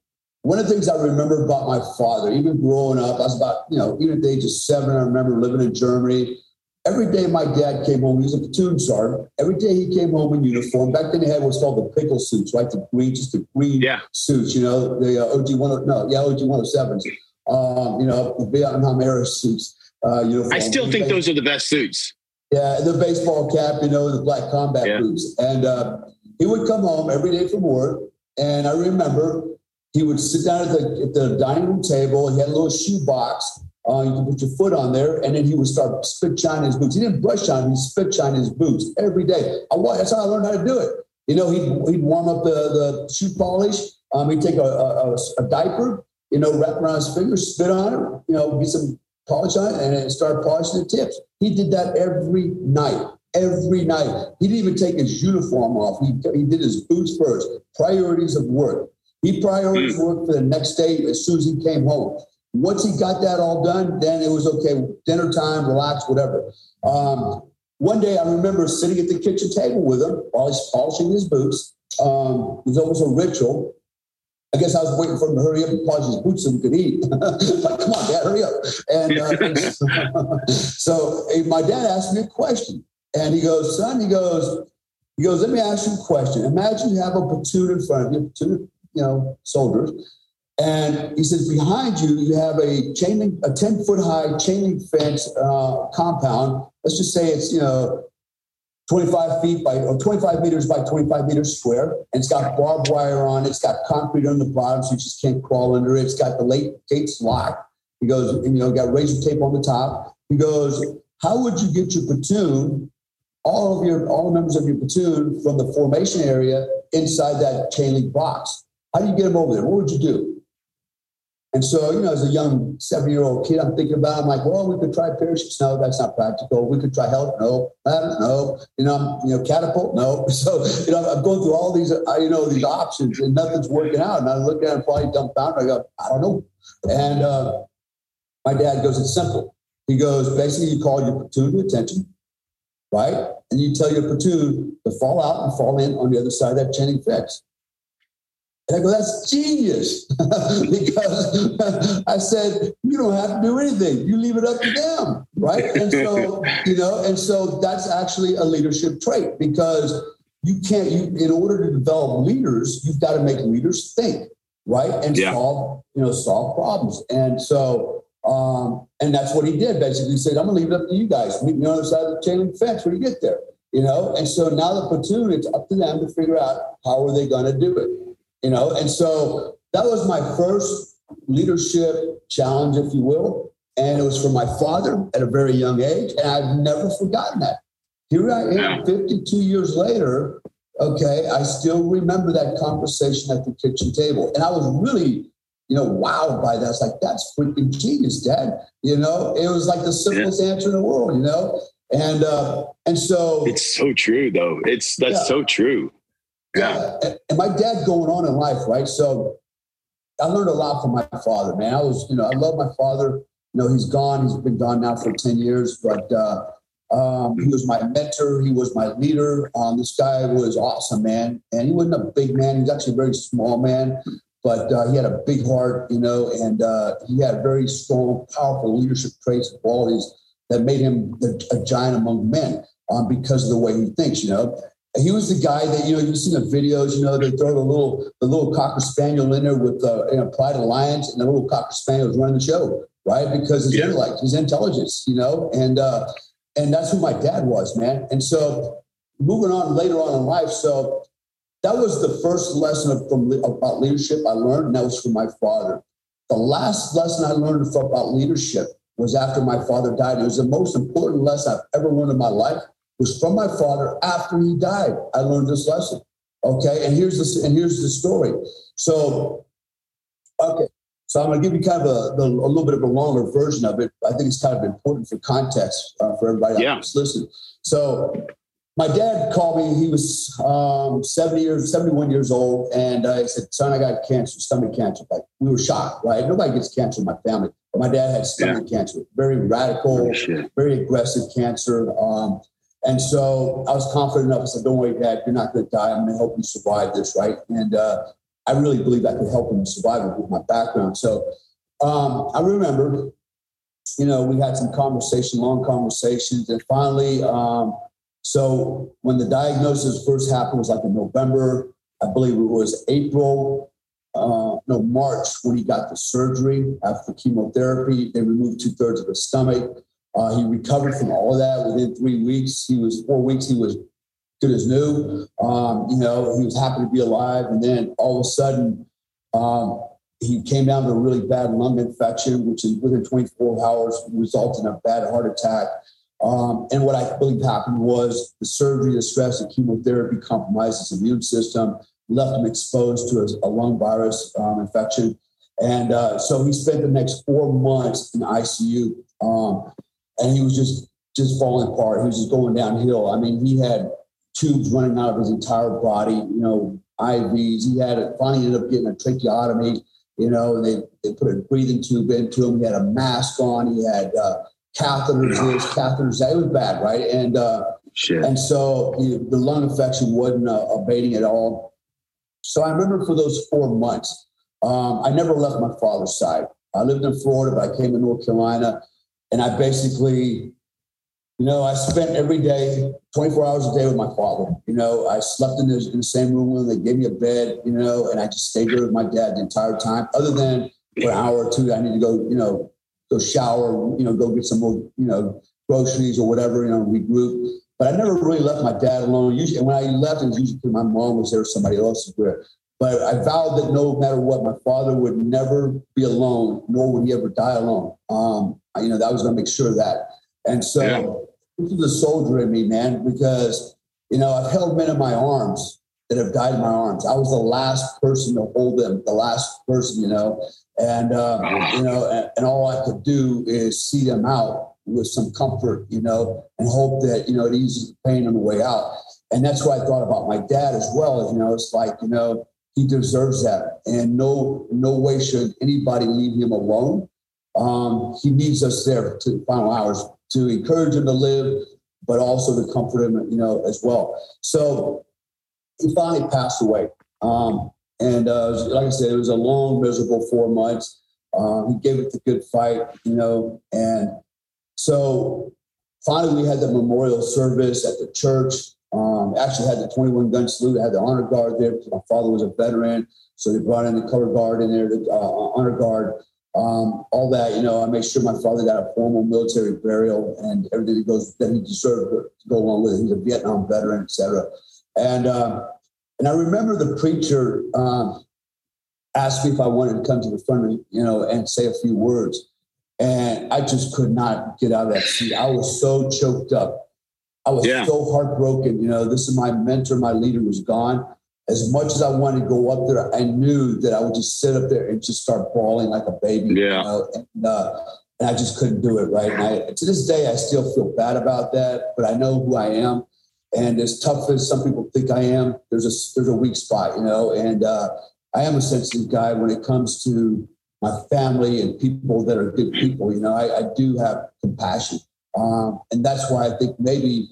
one of the things I remember about my father, even growing up, I was about, you know, even at the age of seven, I remember living in Germany. Every day my dad came home, he was a platoon sergeant. Every day he came home in uniform. Back then they had what's called the pickle suits, right? The green, just the green yeah. suits, you know, the uh, OG 10, no, yeah, OG 107s, um, you know, the Vietnam era suits. Uh, uniform. I still think those are the best suits. Yeah, the baseball cap, you know, the black combat yeah. boots. And uh, he would come home every day from work. And I remember he would sit down at the, at the dining room table. He had a little shoe box. Uh, you could put your foot on there, and then he would start spit shining his boots. He didn't brush shine; he spit shine his boots every day. I, that's how I learned how to do it. You know, he'd, he'd warm up the, the shoe polish. Um, he'd take a, a, a, diaper, you know, wrap around his fingers, spit on it, you know, get some polish on it, and start polishing the tips. He did that every night every night. He didn't even take his uniform off. He, he did his boots first. Priorities of work. He prioritized hmm. work for the next day as soon as he came home. Once he got that all done, then it was okay. Dinner time, relax, whatever. Um, one day, I remember sitting at the kitchen table with him while he's polishing his boots. Um, it was almost a ritual. I guess I was waiting for him to hurry up and polish his boots so we could eat. like, come on, Dad, hurry up. And uh, so my dad asked me a question. And he goes, son, he goes, he goes, let me ask you a question. Imagine you have a platoon in front of you, platoon you know, soldiers. And he says, behind you, you have a chain a 10 foot high chain link fence uh, compound. Let's just say it's, you know, 25 feet by or 25 meters by 25 meters square. And it's got barbed wire on it. It's got concrete on the bottom, so you just can't crawl under it. It's got the late gates locked. He goes, and, you know, got razor tape on the top. He goes, how would you get your platoon, all of your all members of your platoon from the formation area inside that chain link box? How do you get them over there? What would you do? And so, you know, as a young seven year old kid, I'm thinking about, I'm like, well, we could try parachutes. No, that's not practical. We could try help. No, don't know. You know, you know, catapult. No. So, you know, I'm going through all these, uh, you know, these options and nothing's working out. And I look at it probably dumbfounded. I go, I don't know. And uh, my dad goes, it's simple. He goes, basically, you call your platoon to attention, right? And you tell your platoon to fall out and fall in on the other side of that chaining fix. And I go, that's genius. because I said, you don't have to do anything. You leave it up to them. Right. And so, you know, and so that's actually a leadership trait because you can't, you, in order to develop leaders, you've got to make leaders think, right? And yeah. solve, you know, solve problems. And so, um, and that's what he did. Basically, he said, I'm gonna leave it up to you guys. Meet me on the other side of the chain link fence when you get there. You know, and so now the platoon, it's up to them to figure out how are they going to do it you know, and so that was my first leadership challenge, if you will. And it was from my father at a very young age. And I've never forgotten that. Here I am 52 years later. Okay. I still remember that conversation at the kitchen table. And I was really, you know, wowed by that. I was like, that's freaking genius, Dad. You know, it was like the simplest yeah. answer in the world, you know? And uh, and so it's so true though. It's that's yeah. so true. Yeah. And my dad going on in life, right? So I learned a lot from my father, man. I was, you know, I love my father. You know, he's gone. He's been gone now for 10 years, but uh, um, he was my mentor. He was my leader. Um, this guy was awesome, man. And he wasn't a big man. He's actually a very small man, but uh, he had a big heart, you know, and uh, he had very strong, powerful leadership traits and qualities that made him a giant among men um, because of the way he thinks, you know he was the guy that you know you've seen the videos. You know they throw the little the little cocker spaniel in there with uh, you know Pride Alliance, and the little cocker spaniel is running the show, right? Because his yeah. intellect, his intelligence, you know, and uh, and that's who my dad was, man. And so moving on later on in life, so that was the first lesson of, from about leadership I learned, and that was from my father. The last lesson I learned about leadership was after my father died. It was the most important lesson I've ever learned in my life was from my father after he died. I learned this lesson. Okay, and here's this, and here's the story. So, okay, so I'm going to give you kind of a, a, little bit of a longer version of it. I think it's kind of important for context uh, for everybody yeah. that's listening. So, my dad called me. He was um, 70 years, 71 years old, and uh, he said, "Son, I got cancer, stomach cancer." Like we were shocked, right? Nobody gets cancer in my family, but my dad had stomach yeah. cancer, very radical, oh, very aggressive cancer. Um, and so I was confident enough. I said, "Don't worry, Dad. You're not going to die. I'm going to help you survive this, right?" And uh, I really believe I could help him survive it with my background. So um, I remember, you know, we had some conversation, long conversations, and finally, um, so when the diagnosis first happened was like in November. I believe it was April, uh, no March when he got the surgery after chemotherapy. They removed two thirds of his stomach. Uh, he recovered from all of that within three weeks. He was four weeks. He was good as new. Um, you know, he was happy to be alive. And then all of a sudden, um, he came down to a really bad lung infection, which is within 24 hours resulted in a bad heart attack. Um, and what I believe happened was the surgery, the stress, the chemotherapy compromised his immune system, left him exposed to a, a lung virus um, infection. And uh, so he spent the next four months in ICU. Um, and he was just just falling apart. He was just going downhill. I mean, he had tubes running out of his entire body. You know, IVs. He had it. Finally, ended up getting a tracheotomy. You know, and they they put a breathing tube into him. He had a mask on. He had uh, catheters. This catheters. That it was bad, right? And uh, Shit. and so he, the lung infection wasn't uh, abating at all. So I remember for those four months, um, I never left my father's side. I lived in Florida, but I came to North Carolina. And I basically, you know, I spent every day, 24 hours a day with my father. You know, I slept in, in the same room with him. They gave me a bed, you know, and I just stayed there with my dad the entire time. Other than for an hour or two, I need to go, you know, go shower, you know, go get some more, you know, groceries or whatever, you know, we group. But I never really left my dad alone. Usually, when I left, it was usually my mom was there, or somebody else was there. But I vowed that no matter what, my father would never be alone, nor would he ever die alone. Um, you know, that was going to make sure of that. And so yeah. this is the soldier in me, man, because, you know, I've held men in my arms that have died in my arms. I was the last person to hold them, the last person, you know, and, uh, you know, and, and all I could do is see them out with some comfort, you know, and hope that, you know, it eases the pain on the way out. And that's what I thought about my dad as well. You know, it's like, you know, he deserves that. And no, no way should anybody leave him alone. Um, he needs us there to final hours to encourage him to live, but also to comfort him, you know, as well. So he finally passed away. Um, and uh, like I said, it was a long, miserable four months. Uh, he gave it the good fight, you know, and so finally, we had the memorial service at the church. Um, actually, had the 21 gun salute, had the honor guard there my father was a veteran. So they brought in the color guard in there, the uh, honor guard, um, all that. You know, I made sure my father got a formal military burial and everything that goes that he deserved to go along with it. He's a Vietnam veteran, etc. And uh, and I remember the preacher um, asked me if I wanted to come to the front, and, you know, and say a few words. And I just could not get out of that seat. I was so choked up. I was yeah. so heartbroken. You know, this is my mentor, my leader was gone. As much as I wanted to go up there, I knew that I would just sit up there and just start bawling like a baby. Yeah. You know? and, uh, and I just couldn't do it. Right. And I, to this day, I still feel bad about that, but I know who I am. And as tough as some people think I am, there's a there's a weak spot, you know. And uh, I am a sensitive guy when it comes to my family and people that are good people. You know, I, I do have compassion. Um, and that's why I think maybe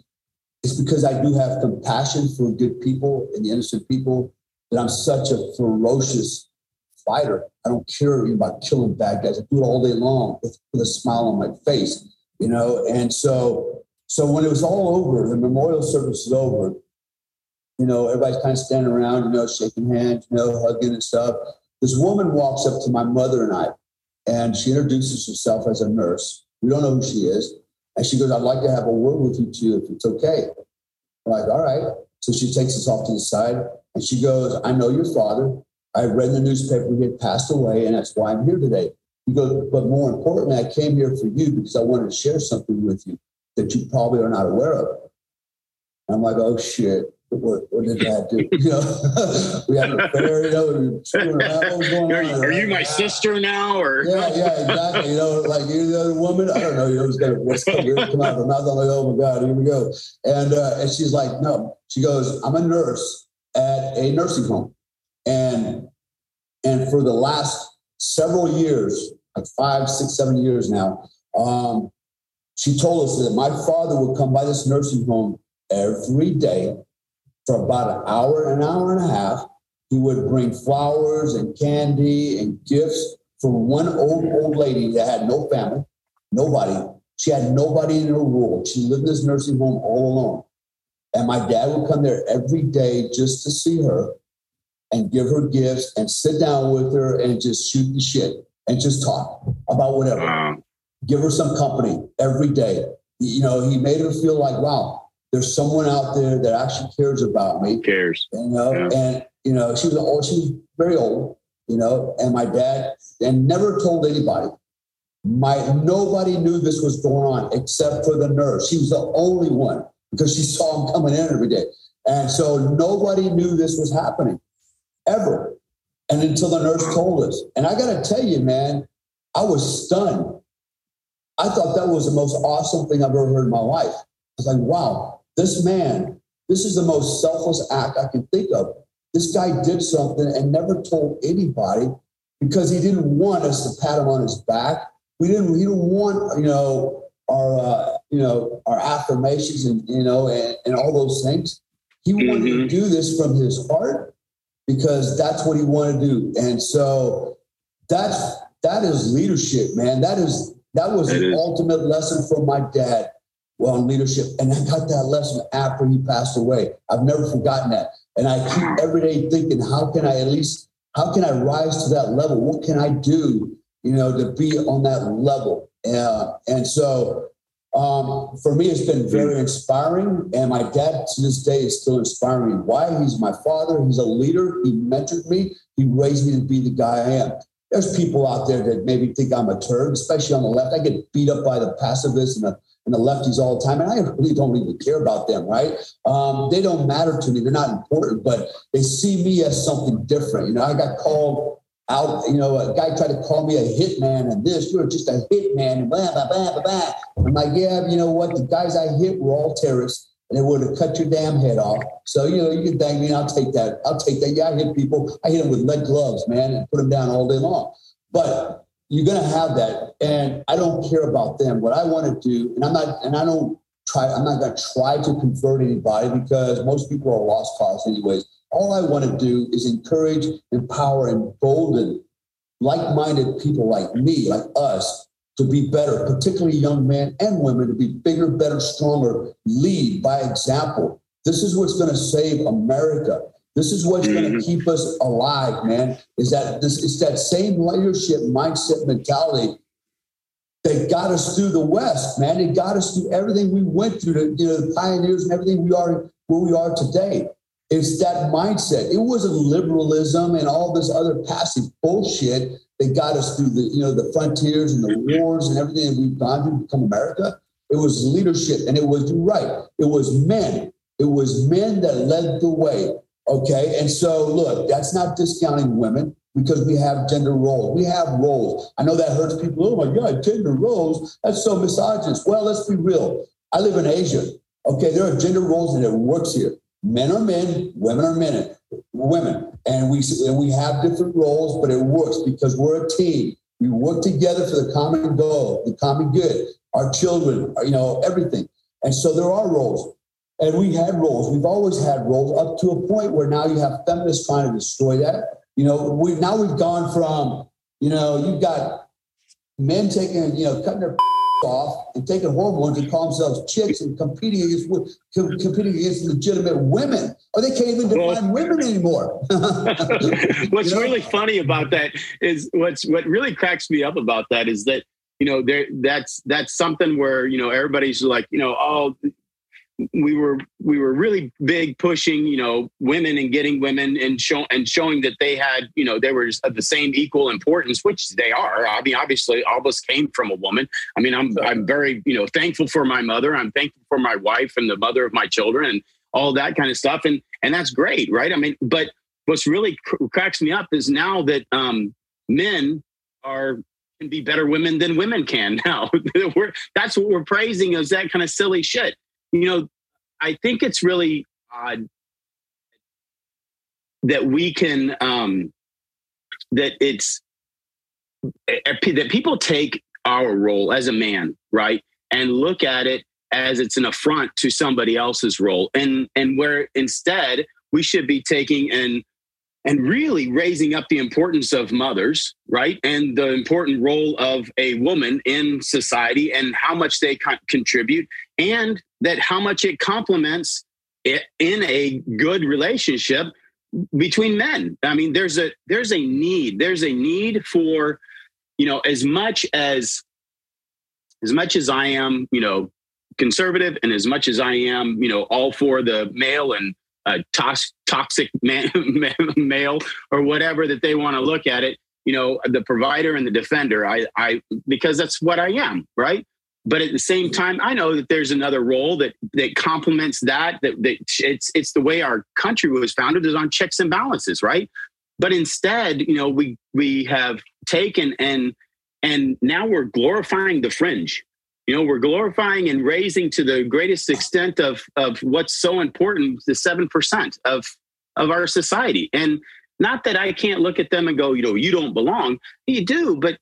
it's because I do have compassion for good people and the innocent people that I'm such a ferocious fighter. I don't care about killing bad guys. I do it all day long with, with a smile on my face, you know. And so, so when it was all over, the memorial service is over. You know, everybody's kind of standing around, you know, shaking hands, you know, hugging and stuff. This woman walks up to my mother and I, and she introduces herself as a nurse. We don't know who she is. And she goes, I'd like to have a word with you too, if it's okay. I'm like, all right. So she takes us off to the side and she goes, I know your father. I read in the newspaper he had passed away, and that's why I'm here today. He goes, but more importantly, I came here for you because I wanted to share something with you that you probably are not aware of. I'm like, oh shit what, what did that do? You know, we had you know, we were around. Going are, on? Are you my sister now? Or yeah, yeah, exactly. You know, like you're the other woman. I don't know. You know, it's gonna what's gonna come out of her mouth. I'm like, oh my god, here we go. And uh, and she's like, no. She goes, I'm a nurse at a nursing home, and and for the last several years, like five, six, seven years now, um, she told us that my father would come by this nursing home every day for about an hour, an hour and a half. He would bring flowers and candy and gifts for one old, old lady that had no family, nobody. She had nobody in her world. She lived in this nursing home all alone. And my dad would come there every day just to see her and give her gifts and sit down with her and just shoot the shit and just talk about whatever. Give her some company every day. You know, he made her feel like, wow, there's someone out there that actually cares about me. Cares. You know, yeah. and you know, she was old, she was very old, you know, and my dad and never told anybody. My nobody knew this was going on except for the nurse. She was the only one because she saw him coming in every day. And so nobody knew this was happening ever. And until the nurse told us. And I gotta tell you, man, I was stunned. I thought that was the most awesome thing I've ever heard in my life. I was like, wow, this man, this is the most selfless act I can think of. This guy did something and never told anybody because he didn't want us to pat him on his back. We didn't. He didn't want you know our uh, you know our affirmations and you know and, and all those things. He mm-hmm. wanted to mm-hmm. do this from his heart because that's what he wanted to do. And so that's that is leadership, man. That is that was it the is. ultimate lesson from my dad on leadership. And I got that lesson after he passed away. I've never forgotten that. And I keep every day thinking, how can I at least, how can I rise to that level? What can I do, you know, to be on that level? Uh, and so Um, for me, it's been very inspiring, and my dad to this day is still inspiring. Why? He's my father. He's a leader. He mentored me. He raised me to be the guy I am. There's people out there that maybe think I'm a turd, especially on the left. I get beat up by the pacifists and the, and the lefties all the time, and I really don't even care about them, right? Um, they don't matter to me. They're not important, but they see me as something different. You know, I got called out, you know, a guy tried to call me a hitman and this, you're just a hitman and blah, blah, blah, blah, blah. I'm like, yeah, you know what? The guys I hit were all terrorists and they would have cut your damn head off. So, you know, you can thank me. I'll take that. I'll take that. Yeah, I hit people. I hit them with lead gloves, man, and put them down all day long. But you're going to have that. And I don't care about them. What I want to do, and I'm not, and I don't try, I'm not going to try to convert anybody because most people are lost cause anyways. All I want to do is encourage, empower, embolden like minded people like me, like us, to be better, particularly young men and women, to be bigger, better, stronger, lead by example. This is what's going to save America. This is what's mm-hmm. going to keep us alive, man. Is that this? It's that same leadership mindset mentality that got us through the West, man. It got us through everything we went through. The, you know, the pioneers and everything we are where we are today. It's that mindset. It wasn't liberalism and all this other passive bullshit that got us through the, you know, the frontiers and the wars and everything that we've gone through to become America. It was leadership and it was right. It was men. It was men that led the way. Okay. And so look, that's not discounting women because we have gender roles. We have roles. I know that hurts people. Oh my God, gender roles. That's so misogynist. Well, let's be real. I live in Asia. Okay, there are gender roles and it works here men are men, women are men, women, and we and we have different roles, but it works because we're a team. We work together for the common goal, the common good. Our children, you know, everything, and so there are roles, and we had roles. We've always had roles up to a point where now you have feminists trying to destroy that. You know, we now we've gone from, you know, you've got men taking, you know, cutting their off and taking hormones and call themselves chicks and competing against competing against legitimate women, or they can't even define well, women anymore. what's you know? really funny about that is what's what really cracks me up about that is that you know there that's that's something where you know everybody's like you know oh we were we were really big pushing you know women and getting women and show and showing that they had you know they were of the same equal importance which they are. I mean obviously all of us came from a woman. I mean i'm i'm very you know thankful for my mother. I'm thankful for my wife and the mother of my children and all that kind of stuff. And and that's great right? I mean but what's really cr- cracks me up is now that um men are can be better women than women can now. That's what we're praising is that kind of silly shit. You know, I think it's really odd that we can um, that it's eh, that people take our role as a man, right, and look at it as it's an affront to somebody else's role, and and where instead we should be taking and and really raising up the importance of mothers, right? And the important role of a woman in society and how much they con- contribute, and that how much it complements it in a good relationship between men. I mean, there's a there's a need. There's a need for, you know, as much as as much as I am, you know, conservative, and as much as I am, you know, all for the male and uh, a tox- toxic man, male or whatever that they want to look at it you know the provider and the defender i i because that's what i am right but at the same time i know that there's another role that that complements that that, that it's it's the way our country was founded is on checks and balances right? But instead you know we we have taken and and now we're glorifying the fringe. You know we're glorifying and raising to the greatest extent of of what's so important the 7% of of our society. And not that i can't look at them and go you know you don't belong. You do but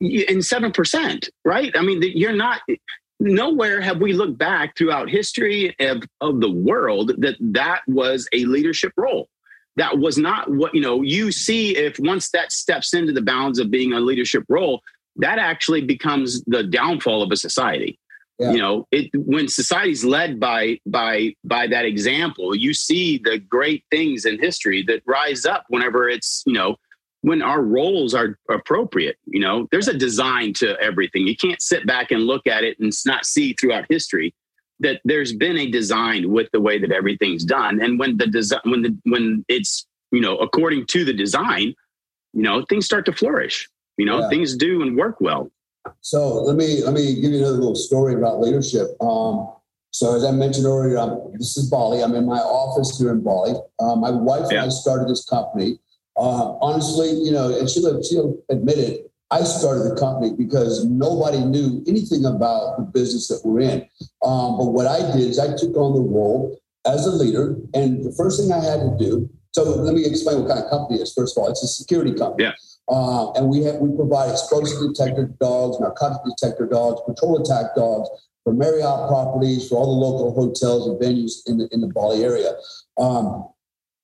in 7% right i mean you're not nowhere have we looked back throughout history of, of the world that that was a leadership role that was not what you know you see if once that steps into the bounds of being a leadership role that actually becomes the downfall of a society. Yeah. You know, it when society's led by by by that example, you see the great things in history that rise up whenever it's you know when our roles are appropriate. You know, there's a design to everything. You can't sit back and look at it and not see throughout history that there's been a design with the way that everything's done. And when the design, when the when it's you know according to the design, you know things start to flourish. You know, yeah. things do and work well. So let me let me give you another little story about leadership. Um, so as I mentioned earlier, um, this is Bali. I'm in my office here in Bali. Uh, my wife yeah. and I started this company. Uh, honestly, you know, and she'll, she'll admit it. I started the company because nobody knew anything about the business that we're in. Um, but what I did is I took on the role as a leader, and the first thing I had to do. So let me explain what kind of company it is. First of all, it's a security company. Yeah. Uh, and we have, we provide explosive detector dogs, narcotic detector dogs, patrol attack dogs for Marriott properties, for all the local hotels and venues in the in the Bali area. Um,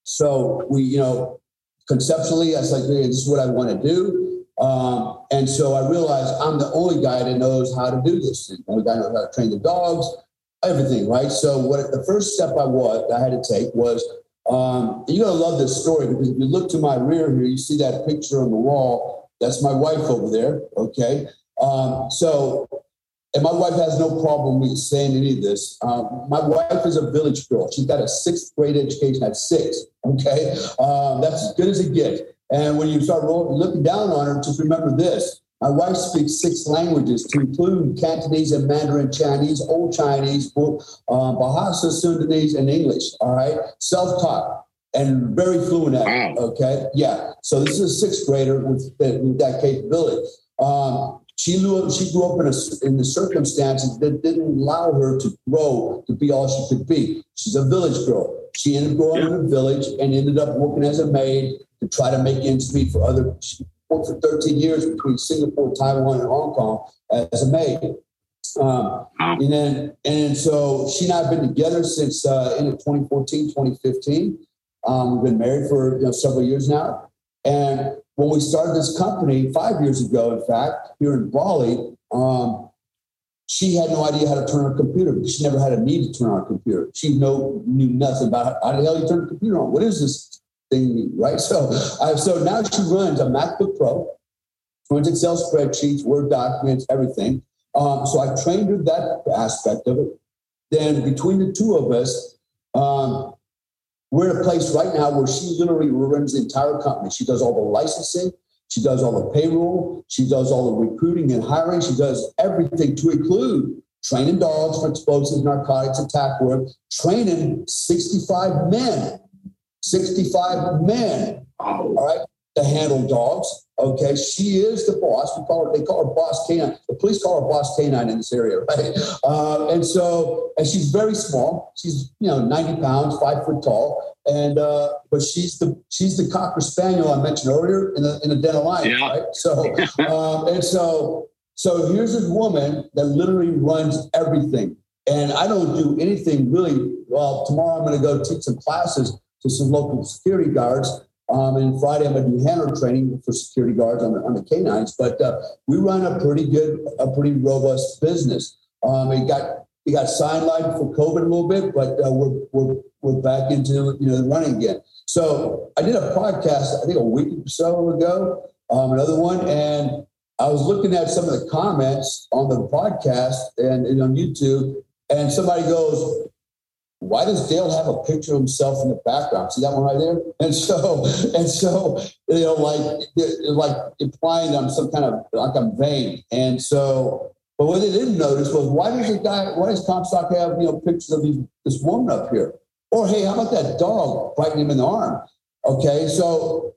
so we, you know, conceptually, I was like, hey, this is what I want to do. Um, and so I realized I'm the only guy that knows how to do this. The only guy knows how to train the dogs, everything, right? So what the first step I was I had to take was um, you're gonna love this story because if you look to my rear here, you see that picture on the wall. That's my wife over there. Okay. Um, so and my wife has no problem with saying any of this. Um, my wife is a village girl. She's got a sixth grade education at six. Okay, um, that's as good as it gets. And when you start rolling, looking down on her, just remember this: my wife speaks six languages, to include Cantonese and Mandarin Chinese, Old Chinese, uh, Bahasa, Sundanese, and English. All right, self-taught and very fluent at it. Okay, yeah. So this is a sixth grader with, with that capability. Um, she grew, she grew up in, a, in the circumstances that didn't allow her to grow to be all she could be. She's a village girl. She ended up growing yeah. in a village and ended up working as a maid to try to make ends meet for other. She worked for 13 years between Singapore, Taiwan, and Hong Kong as a maid. Um, and then, and so she and I have been together since uh, end of 2014, 2015. Um, we've been married for you know, several years now. And when we started this company five years ago, in fact, here in Bali, um, she had no idea how to turn on a computer. She never had a need to turn on a computer. She know, knew nothing about how, how the hell you turn the computer on. What is this thing, right? So, uh, so now she runs a MacBook Pro, runs Excel spreadsheets, Word documents, everything. Um, so I trained her that aspect of it. Then between the two of us, um, we're in a place right now where she literally runs the entire company. She does all the licensing, she does all the payroll, she does all the recruiting and hiring, she does everything to include training dogs for explosives, narcotics, attack work, training 65 men, 65 men, all right, to handle dogs. Okay, she is the boss. We call her. They call her boss canine. The police call her boss canine in this area, right? Uh, and so, and she's very small. She's you know ninety pounds, five foot tall, and uh, but she's the she's the cocker spaniel I mentioned earlier in the in the den of lions, yeah. right? So, um, and so so here's a woman that literally runs everything, and I don't do anything really. Well, tomorrow I'm going to go teach some classes to some local security guards um, and Friday, I'm going to do handler training for security guards on the, on the canines. But uh, we run a pretty good, a pretty robust business. Um, it got it got sidelined for COVID a little bit, but uh, we're, we're we're back into you know running again. So I did a podcast, I think a week or so ago, um, another one, and I was looking at some of the comments on the podcast and, and on YouTube, and somebody goes, why does Dale have a picture of himself in the background? See that one right there? And so, and so, you know, like, like implying I'm some kind of like I'm vain. And so, but what they didn't notice was why does the guy, why does Comstock have, you know, pictures of these, this woman up here? Or, hey, how about that dog biting him in the arm? Okay. So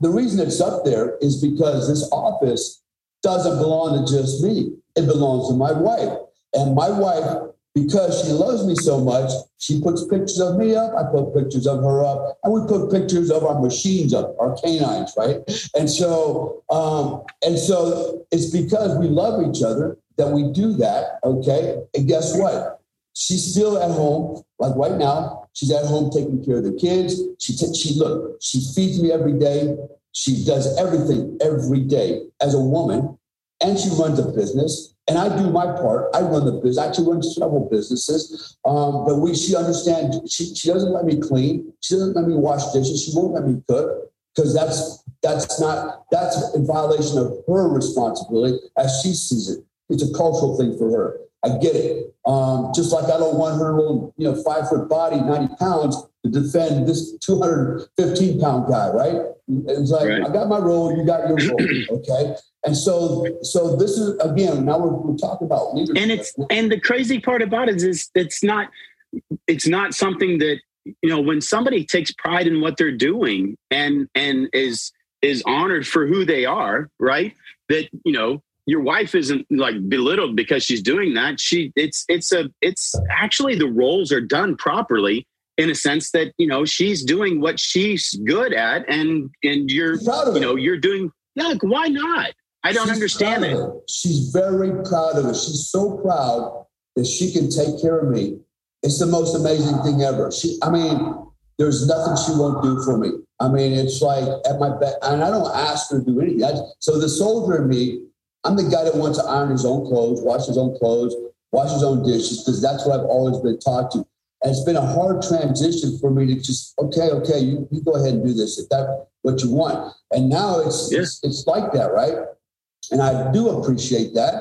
the reason it's up there is because this office doesn't belong to just me. It belongs to my wife. And my wife because she loves me so much, she puts pictures of me up. I put pictures of her up, and we put pictures of our machines up, our canines, right? And so, um, and so it's because we love each other that we do that. Okay, and guess what? She's still at home, like right now. She's at home taking care of the kids. She t- she look, she feeds me every day. She does everything every day as a woman, and she runs a business and I do my part. I run the business. I actually run several businesses. Um, but we, she understands. She, she doesn't let me clean. She doesn't let me wash dishes. She won't let me cook because that's that's not that's in violation of her responsibility as she sees it. It's a cultural thing for her. I get it. Um, just like I don't want her little, you know, five foot body, 90 pounds to defend this 215 pound guy, right? It's like, right. I got my role, you got your role. Okay. And so, so this is again, now we're, we're talking about leadership. And it's, and the crazy part about it is it's not, it's not something that, you know, when somebody takes pride in what they're doing and, and is, is honored for who they are, right? That, you know, your wife isn't like belittled because she's doing that. She it's it's a it's actually the roles are done properly in a sense that you know she's doing what she's good at and and you're you know you're doing yeah like why not i don't she's understand it she's very proud of it she's so proud that she can take care of me it's the most amazing thing ever she i mean there's nothing she won't do for me i mean it's like at my best and i don't ask her to do anything I, so the soldier in me I'm the guy that wants to iron his own clothes, wash his own clothes, wash his own dishes, because that's what I've always been taught to. And it's been a hard transition for me to just, okay, okay, you, you go ahead and do this if that's what you want. And now it's, yeah. it's, it's like that, right? And I do appreciate that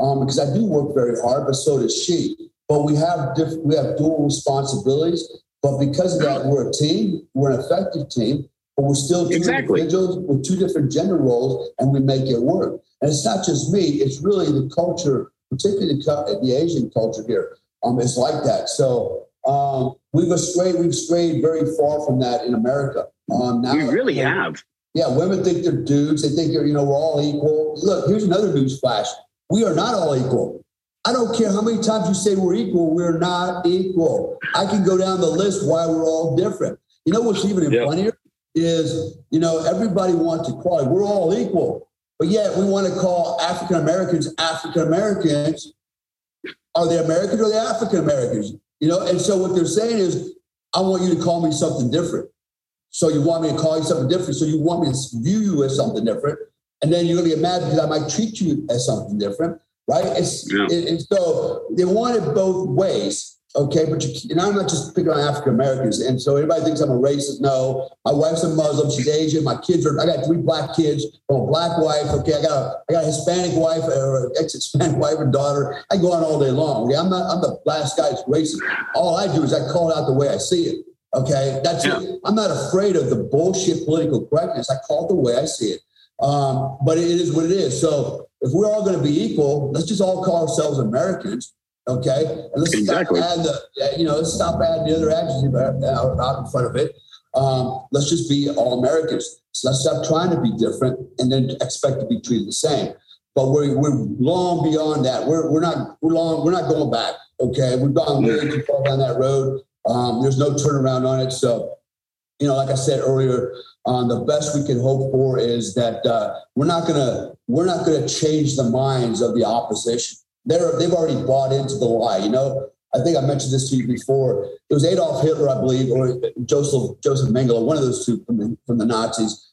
um, because I do work very hard, but so does she. But we have different, we have dual responsibilities. But because of that, we're a team. We're an effective team. But we're still two exactly. individuals with two different gender roles, and we make it work. And it's not just me; it's really the culture, particularly the, the Asian culture here. Um, is like that. So um, we've strayed we've strayed very far from that in America. Um, now, we really have. Yeah, women think they're dudes. They think they're you know we're all equal. Look, here's another news flash: we are not all equal. I don't care how many times you say we're equal. We're not equal. I can go down the list why we're all different. You know what's even yep. funnier? is, you know, everybody wants equality. We're all equal, but yet we want to call African Americans African Americans. Are they Americans or are they African Americans? You know, and so what they're saying is, I want you to call me something different. So you want me to call you something different. So you want me to view you as something different. And then you're to get mad because I might treat you as something different. Right. It's, yeah. it, and so they want it both ways. Okay, but you, and I'm not just picking on African Americans. And so anybody thinks I'm a racist. No, my wife's a Muslim. She's Asian. My kids are. I got three black kids. I'm a black wife. Okay, I got a I got a Hispanic wife or ex-Hispanic wife and daughter. I go on all day long. Okay, I'm not. I'm the last guy that's racist. All I do is I call it out the way I see it. Okay, that's yeah. it. I'm not afraid of the bullshit political correctness. I call it the way I see it. Um, but it is what it is. So if we're all going to be equal, let's just all call ourselves Americans Okay, and let's exactly. stop add the you know let's stop adding the other adjective out, out in front of it. Um, let's just be all Americans. So let's stop trying to be different and then expect to be treated the same. But we're, we're long beyond that. We're, we're not we're long we're not going back. Okay, we've gone way too far down that road. Um, there's no turnaround on it. So, you know, like I said earlier, um, the best we can hope for is that uh, we're not gonna we're not gonna change the minds of the opposition they're they've already bought into the lie. You know, I think I mentioned this to you before. It was Adolf Hitler, I believe, or Joseph Joseph Mengele, one of those two from the, from the Nazis,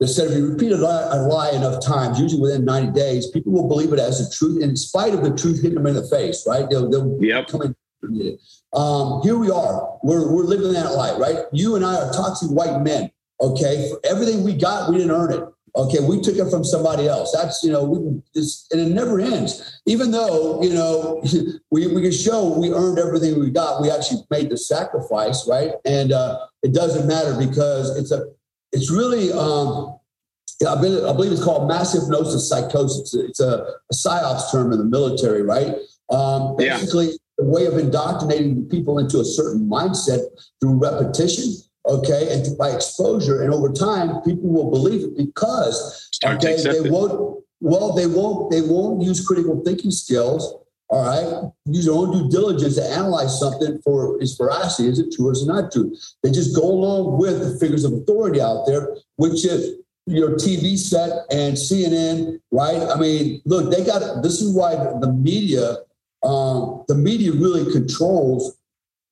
that said if you repeat a lie, a lie enough times, usually within 90 days, people will believe it as the truth, in spite of the truth hitting them in the face, right? They'll, they'll yep. Come in. Um, here we are. We're, we're living that life, right? You and I are toxic white men. Okay. For everything we got, we didn't earn it. Okay, we took it from somebody else. That's you know, we just and it never ends. Even though you know we we can show we earned everything we got, we actually made the sacrifice, right? And uh, it doesn't matter because it's a it's really um, I believe it's called massive hypnosis psychosis. It's a, a psyops term in the military, right? Um, basically, yeah. Way of indoctrinating people into a certain mindset through repetition okay, and by exposure, and over time, people will believe it because okay, they won't. Well, they won't. They won't use critical thinking skills. All right, use their own due diligence to analyze something for its veracity. Is it true or is it not true? They just go along with the figures of authority out there, which is your TV set and CNN, right? I mean, look, they got this is why the media, um, the media really controls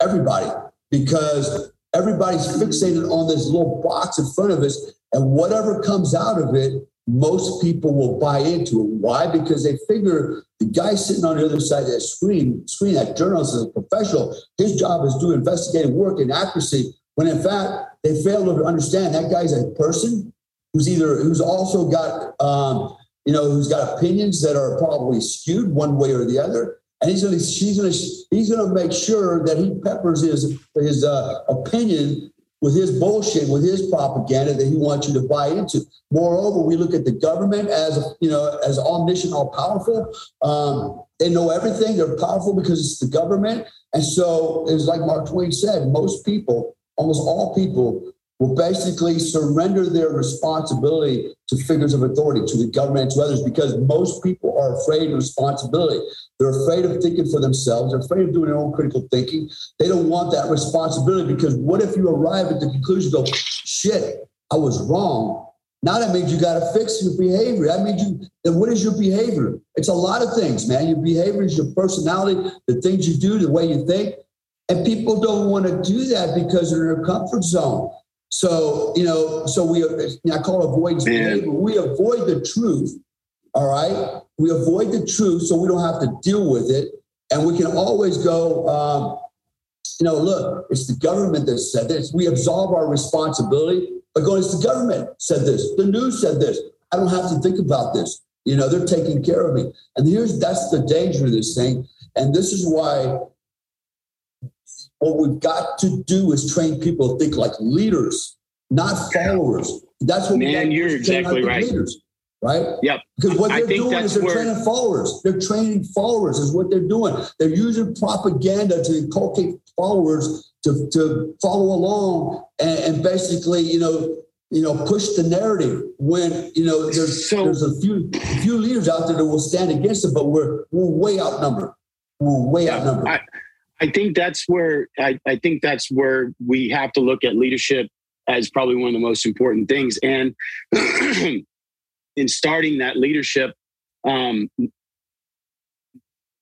everybody because everybody's fixated on this little box in front of us. And whatever comes out of it, most people will buy into it. Why? Because they figure the guy sitting on the other side of that screen, screen, that journalist is a professional. His job is to do investigative work and accuracy. When in fact, they fail to understand that guy's a person who's either who's also got um, you know who's got opinions that are probably skewed one way or the other, and he's gonna she's gonna he's gonna make sure that he peppers his his uh, opinion with his bullshit, with his propaganda that he wants you to buy into. Moreover, we look at the government as you know as omniscient, all powerful. Um, they know everything. They're powerful because it's the government. And so it's like Mark Twain said: most people, almost all people, will basically surrender their responsibility to figures of authority, to the government, to others, because most people are afraid of responsibility. They're afraid of thinking for themselves. They're afraid of doing their own critical thinking. They don't want that responsibility because what if you arrive at the conclusion, go, shit, I was wrong. Now that means you got to fix your behavior. That means you, then what is your behavior? It's a lot of things, man. Your behavior is your personality, the things you do, the way you think. And people don't want to do that because they're in their comfort zone. So, you know, so we, I call it avoidance behavior. We avoid the truth. All right. We avoid the truth so we don't have to deal with it. And we can always go, um, you know, look, it's the government that said this. We absolve our responsibility by going, it's the government said this. The news said this. I don't have to think about this. You know, they're taking care of me. And here's that's the danger of this thing. And this is why what we've got to do is train people to think like leaders, not followers. That's what man. You're exactly right. Leaders, right? Yep. Because what they're doing is they're where... training followers. They're training followers is what they're doing. They're using propaganda to inculcate followers to, to follow along and, and basically, you know, you know, push the narrative when you know there's so, there's a few few leaders out there that will stand against it, but we're we're way outnumbered. We're way yeah, outnumbered. I, I think that's where I, I think that's where we have to look at leadership as probably one of the most important things. And in starting that leadership, um,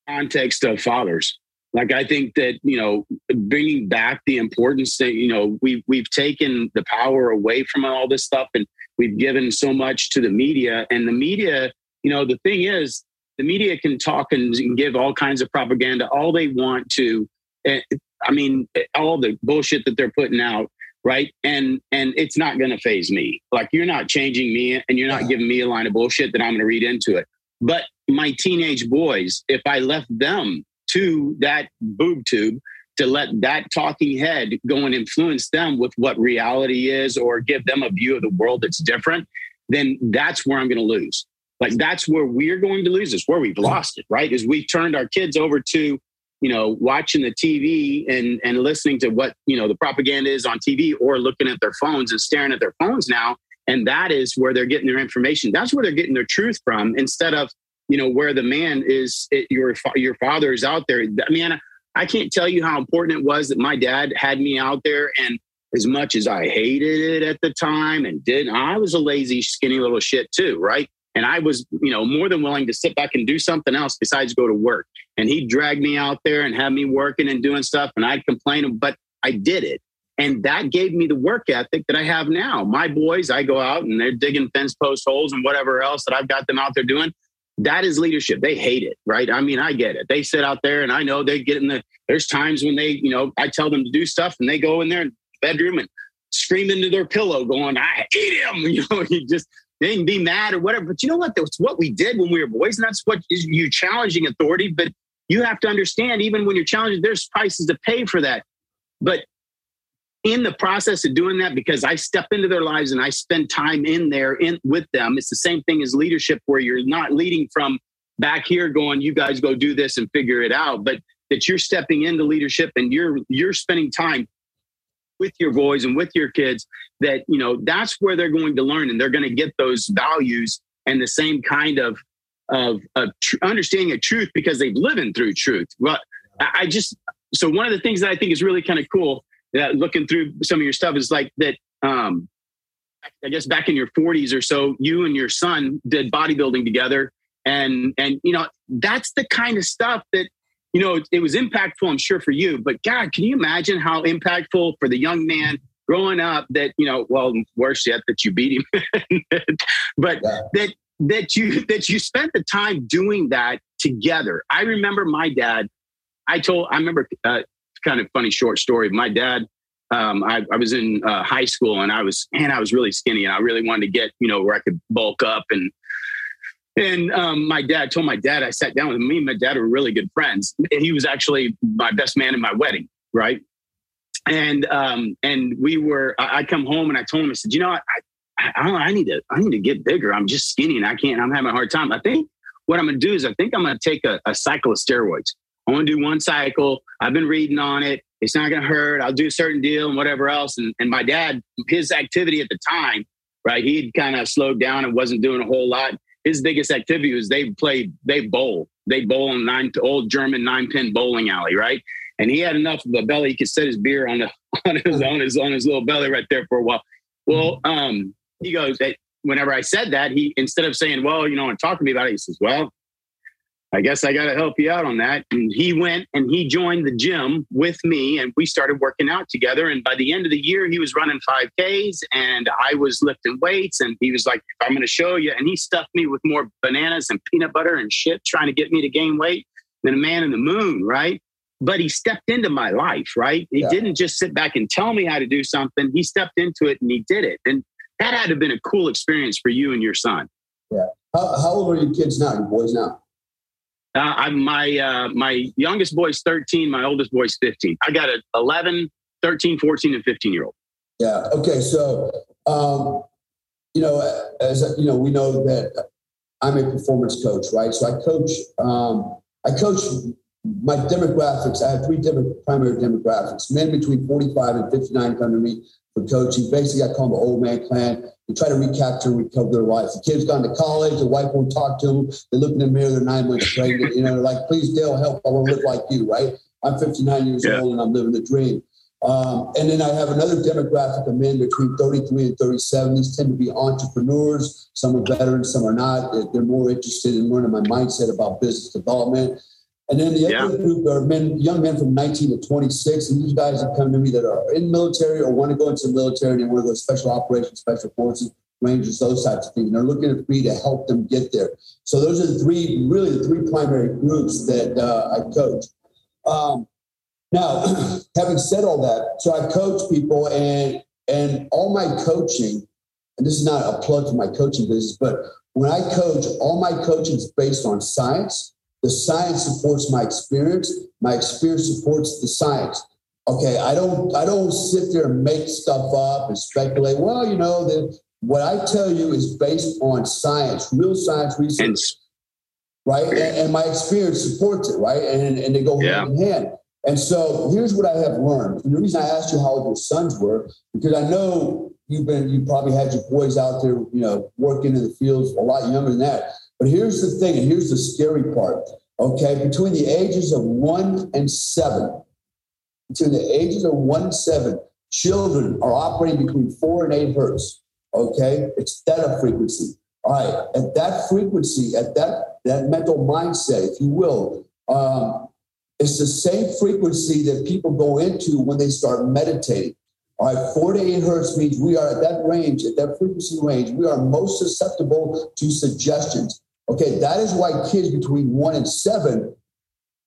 context of fathers. Like I think that you know, bringing back the importance that you know we've we've taken the power away from all this stuff, and we've given so much to the media. And the media, you know, the thing is, the media can talk and, give all kinds of propaganda all they want to eh, i mean all the bullshit that they're putting out right? And and it's not going to faze me. Like you're not changing me and you're not giving me a line of bullshit that i'm going to read into it. But my teenage boys if i left them to that boob tube to let that talking head go and influence them with what reality is or give them a view of the world that's different then that's where i'm going to lose like that's where we're going to lose. this, where we've lost it, right? Is we've turned our kids over to, you know, watching the TV and and listening to what you know the propaganda is on TV, or looking at their phones and staring at their phones now, and that is where they're getting their information. That's where they're getting their truth from, instead of you know where the man is. It, your your father is out there. I mean, I can't tell you how important it was that my dad had me out there and as much as I hated it at the time and didn't, I was a lazy, skinny little shit too, right? And I was, you know, more than willing to sit back and do something else besides go to work. And he dragged me out there and had me working and doing stuff. And I'd complain, but I did it. And that gave me the work ethic that I have now. My boys, I go out and they're digging fence post holes and whatever else that I've got them out there doing. That is leadership. They hate it, right? I mean, I get it. They sit out there and I know they get in the, there's times when they, you know, I tell them to do stuff and they go in their bedroom and scream into their pillow going, I hate him. You know, you just, they can be mad or whatever. But you know what? That's what we did when we were boys. And that's what is you challenging authority. But you have to understand, even when you're challenging, there's prices to pay for that. But in the process of doing that, because I step into their lives and I spend time in there in with them, it's the same thing as leadership where you're not leading from back here going, you guys go do this and figure it out, but that you're stepping into leadership and you're you're spending time with your boys and with your kids that you know that's where they're going to learn and they're going to get those values and the same kind of of, of tr- understanding of truth because they've living through truth. But I, just so one of the things that i think is really kind of cool that looking through some of your stuff is like that um i guess back in your 40s or so you and your son did bodybuilding together and and you know that's the kind of stuff that you know, it, was impactful, I'm sure, for you. But God, can you imagine how impactful for the young man growing up that, you know, well, worse yet, that you beat him, but yeah. that that you that you spent the time doing that together. I remember my dad. I told. I remember uh, kind of funny short story. My dad um, I, I, was in uh, high school and I was, and I was really skinny and I really wanted to get, you know, where I could bulk up. And, and um, my dad told my dad, I sat down with me and my dad were really good friends. And He was actually my best man in my wedding. Right. And, um, and we were, I, I come home and I told him, I said, you know, I, I, I, I need to, I need to get bigger. I'm just skinny and I can't, I'm having a hard time. I think what I'm to do is I think I'm to take a, a cycle of steroids. I want to do one cycle. I've been reading on it. It's not to hurt. I'll do a certain deal and whatever else. And, and my dad, his activity at the time, right, he'd kind of slowed down and wasn't doing a whole lot. His biggest activity was they played, they bowl. They bowl in nine old German nine pin bowling alley, right? And he had enough of a belly he could set his beer on the on his on his on his little belly right there for a while. Well, um, he goes, whenever I said that, he instead of saying, "Well, you know," and talking to me about it, he says, "Well, I guess I got to help you out on that. And he went and he joined the gym with me and we started working out together. And by the end of the year, he was running 5Ks and I was lifting weights. And he was like, I'm going to show you. And he stuffed me with more bananas and peanut butter and shit, trying to get me to gain weight than a man in the moon, right? But he stepped into my life, right? He yeah. didn't just sit back and tell me how to do something. He stepped into it and he did it. And that had to have been a cool experience for you and your son. Yeah. How, how old are your kids now, your boys now? Uh, I'm my uh, my youngest boy's 13, my oldest boy's 15. I got a 11, 13, 14, and 15 year old. Yeah. Okay. So, um, you know, as you know, we know that I'm a performance coach, right? So I coach. Um, I coach my demographics. I have three primary demographics: men between 45 and 59 come to me for coaching. Basically, I call them the old man clan. We try to recapture and recover their lives. The kid's gone to college, the wife won't talk to them. They look in the mirror, they're nine months pregnant. You know, they're like, please, Dale, help. I want to live like you, right? I'm 59 years yeah. old and I'm living the dream. Um, and then I have another demographic of men between 33 and 37. These tend to be entrepreneurs. Some are veterans, some are not. They're more interested in learning my mindset about business development. And then the yeah. other group are men, young men from 19 to 26. And these guys have come to me that are in military or want to go into the military and they want to go to special operations, special forces, rangers, those types of things. And they're looking at me to help them get there. So those are the three, really the three primary groups that uh, I coach. Um, now, having said all that, so I coach people and and all my coaching, and this is not a plug for my coaching business, but when I coach, all my coaching is based on science the science supports my experience. My experience supports the science. Okay, I don't I don't sit there and make stuff up and speculate. Well, you know, the, what I tell you is based on science, real science research, right? And, and my experience supports it, right? And and they go yeah. hand in hand. And so here's what I have learned. And the reason I asked you how old your sons were, because I know you've been you probably had your boys out there, you know, working in the fields a lot younger than that. But here's the thing, and here's the scary part. Okay, between the ages of one and seven, between the ages of one and seven, children are operating between four and eight hertz. Okay, it's theta frequency. All right, at that frequency, at that that mental mindset, if you will, um, it's the same frequency that people go into when they start meditating. All right, four to eight hertz means we are at that range, at that frequency range, we are most susceptible to suggestions. Okay, that is why kids between one and seven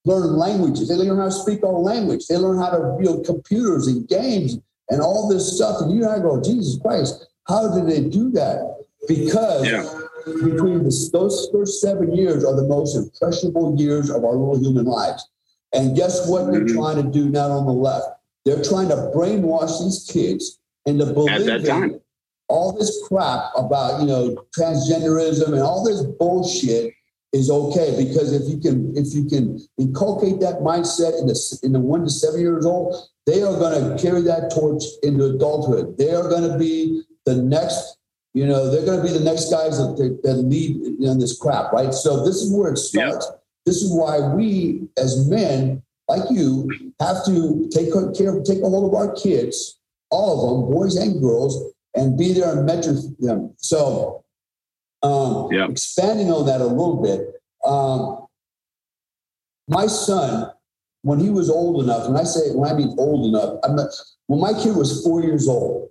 learn languages. They learn how to speak our language. They learn how to build computers and games and all this stuff. And you and I go, Jesus Christ, how did they do that? Because yeah. between the, those first seven years are the most impressionable years of our little human lives. And guess what they're mm-hmm. trying to do now on the left? They're trying to brainwash these kids into believing all this crap about you know transgenderism and all this bullshit is okay because if you can if you can inculcate that mindset in the in the one to seven years old, they are going to carry that torch into adulthood. They are going to be the next. You know, they're going to be the next guys that, that lead in this crap, right? So this is where it starts. Yeah. This is why we, as men, like you, have to take care, take a hold of our kids, all of them, boys and girls, and be there and mentor them. So, um, yeah. expanding on that a little bit, um, my son, when he was old enough, when I say when I mean old enough, I'm not, when my kid was four years old,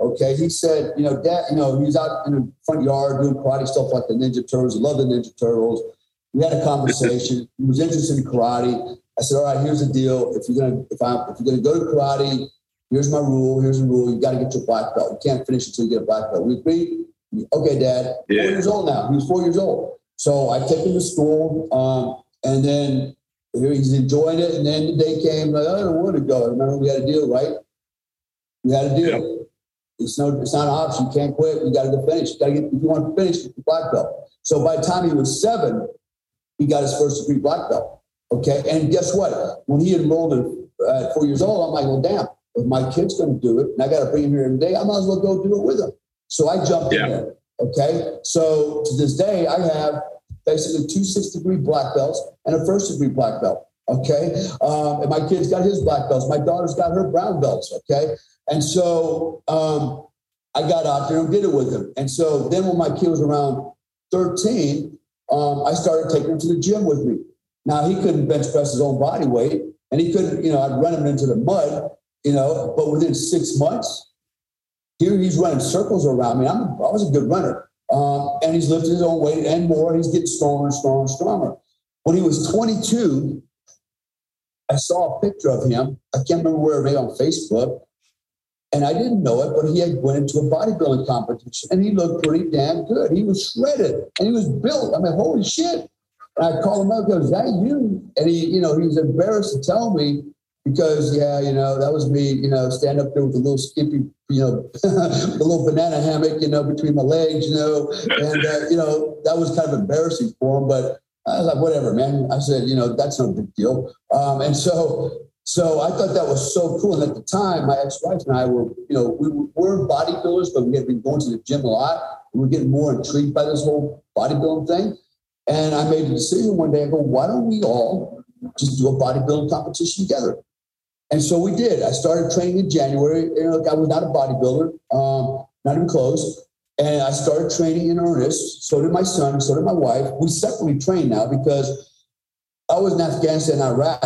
okay, he said, you know, dad, you know, he was out in the front yard doing karate stuff like the Ninja Turtles. He loved the Ninja Turtles. We had a conversation. he was interested in karate. I said, all right, here's the deal. If you're gonna if I if you're gonna go to karate, Here's my rule. Here's the rule. You got to get your black belt. You can't finish until you get a black belt. We agree. Okay, Dad. Yeah. Four years old now. He was four years old. So I take him to school, um, and then he's enjoying it. And then the day came, like, I don't know where to go. Remember, we had a deal, right? We had a deal. Yep. It's no, it's not an option. You can't quit. You got to go finish. You got to get. If you want to finish, get the black belt. So by the time he was seven, he got his first degree black belt. Okay, and guess what? When he enrolled at four years old, I'm like, well, damn, if my kid's going to do it, and I got to bring him here today, I might as well go do it with him. So I jumped yeah. in there. Okay, so to this day, I have basically two six degree black belts and a first degree black belt. Okay. Um, and my kid's got his black belts. My daughter's got her brown belts. Okay. And so um, I got out there and did it with him. And so then when my kid was around 13, um, I started taking him to the gym with me. Now he couldn't bench press his own body weight and he couldn't, you know, I'd run him into the mud, you know, but within six months, here he's running circles around me. I'm, I was a good runner. Um, and he's lifting his own weight and more. He's getting stronger and stronger and stronger. When he was 22, I saw a picture of him. I can't remember where, maybe on Facebook. And I didn't know it, but he had went into a bodybuilding competition and he looked pretty damn good. He was shredded and he was built. I mean, holy shit. And I called him up, goes, that you? And he, you know, he was embarrassed to tell me because yeah, you know, that was me, you know, stand up there with a little skimpy, you know, a little banana hammock, you know, between my legs, you know, and uh, you know, that was kind of embarrassing for him. But I was like, whatever, man. I said, you know, that's no big deal. Um, and so, so I thought that was so cool. And at the time, my ex-wife and I were, you know, we were bodybuilders, but we had been going to the gym a lot. We were getting more intrigued by this whole bodybuilding thing. And I made a decision one day. I go, why don't we all just do a bodybuilding competition together? And so we did. I started training in January. Know, I was not a bodybuilder, um, not even close. And I started training in earnest. So did my son, so did my wife. We separately train now because I was in Afghanistan Iraq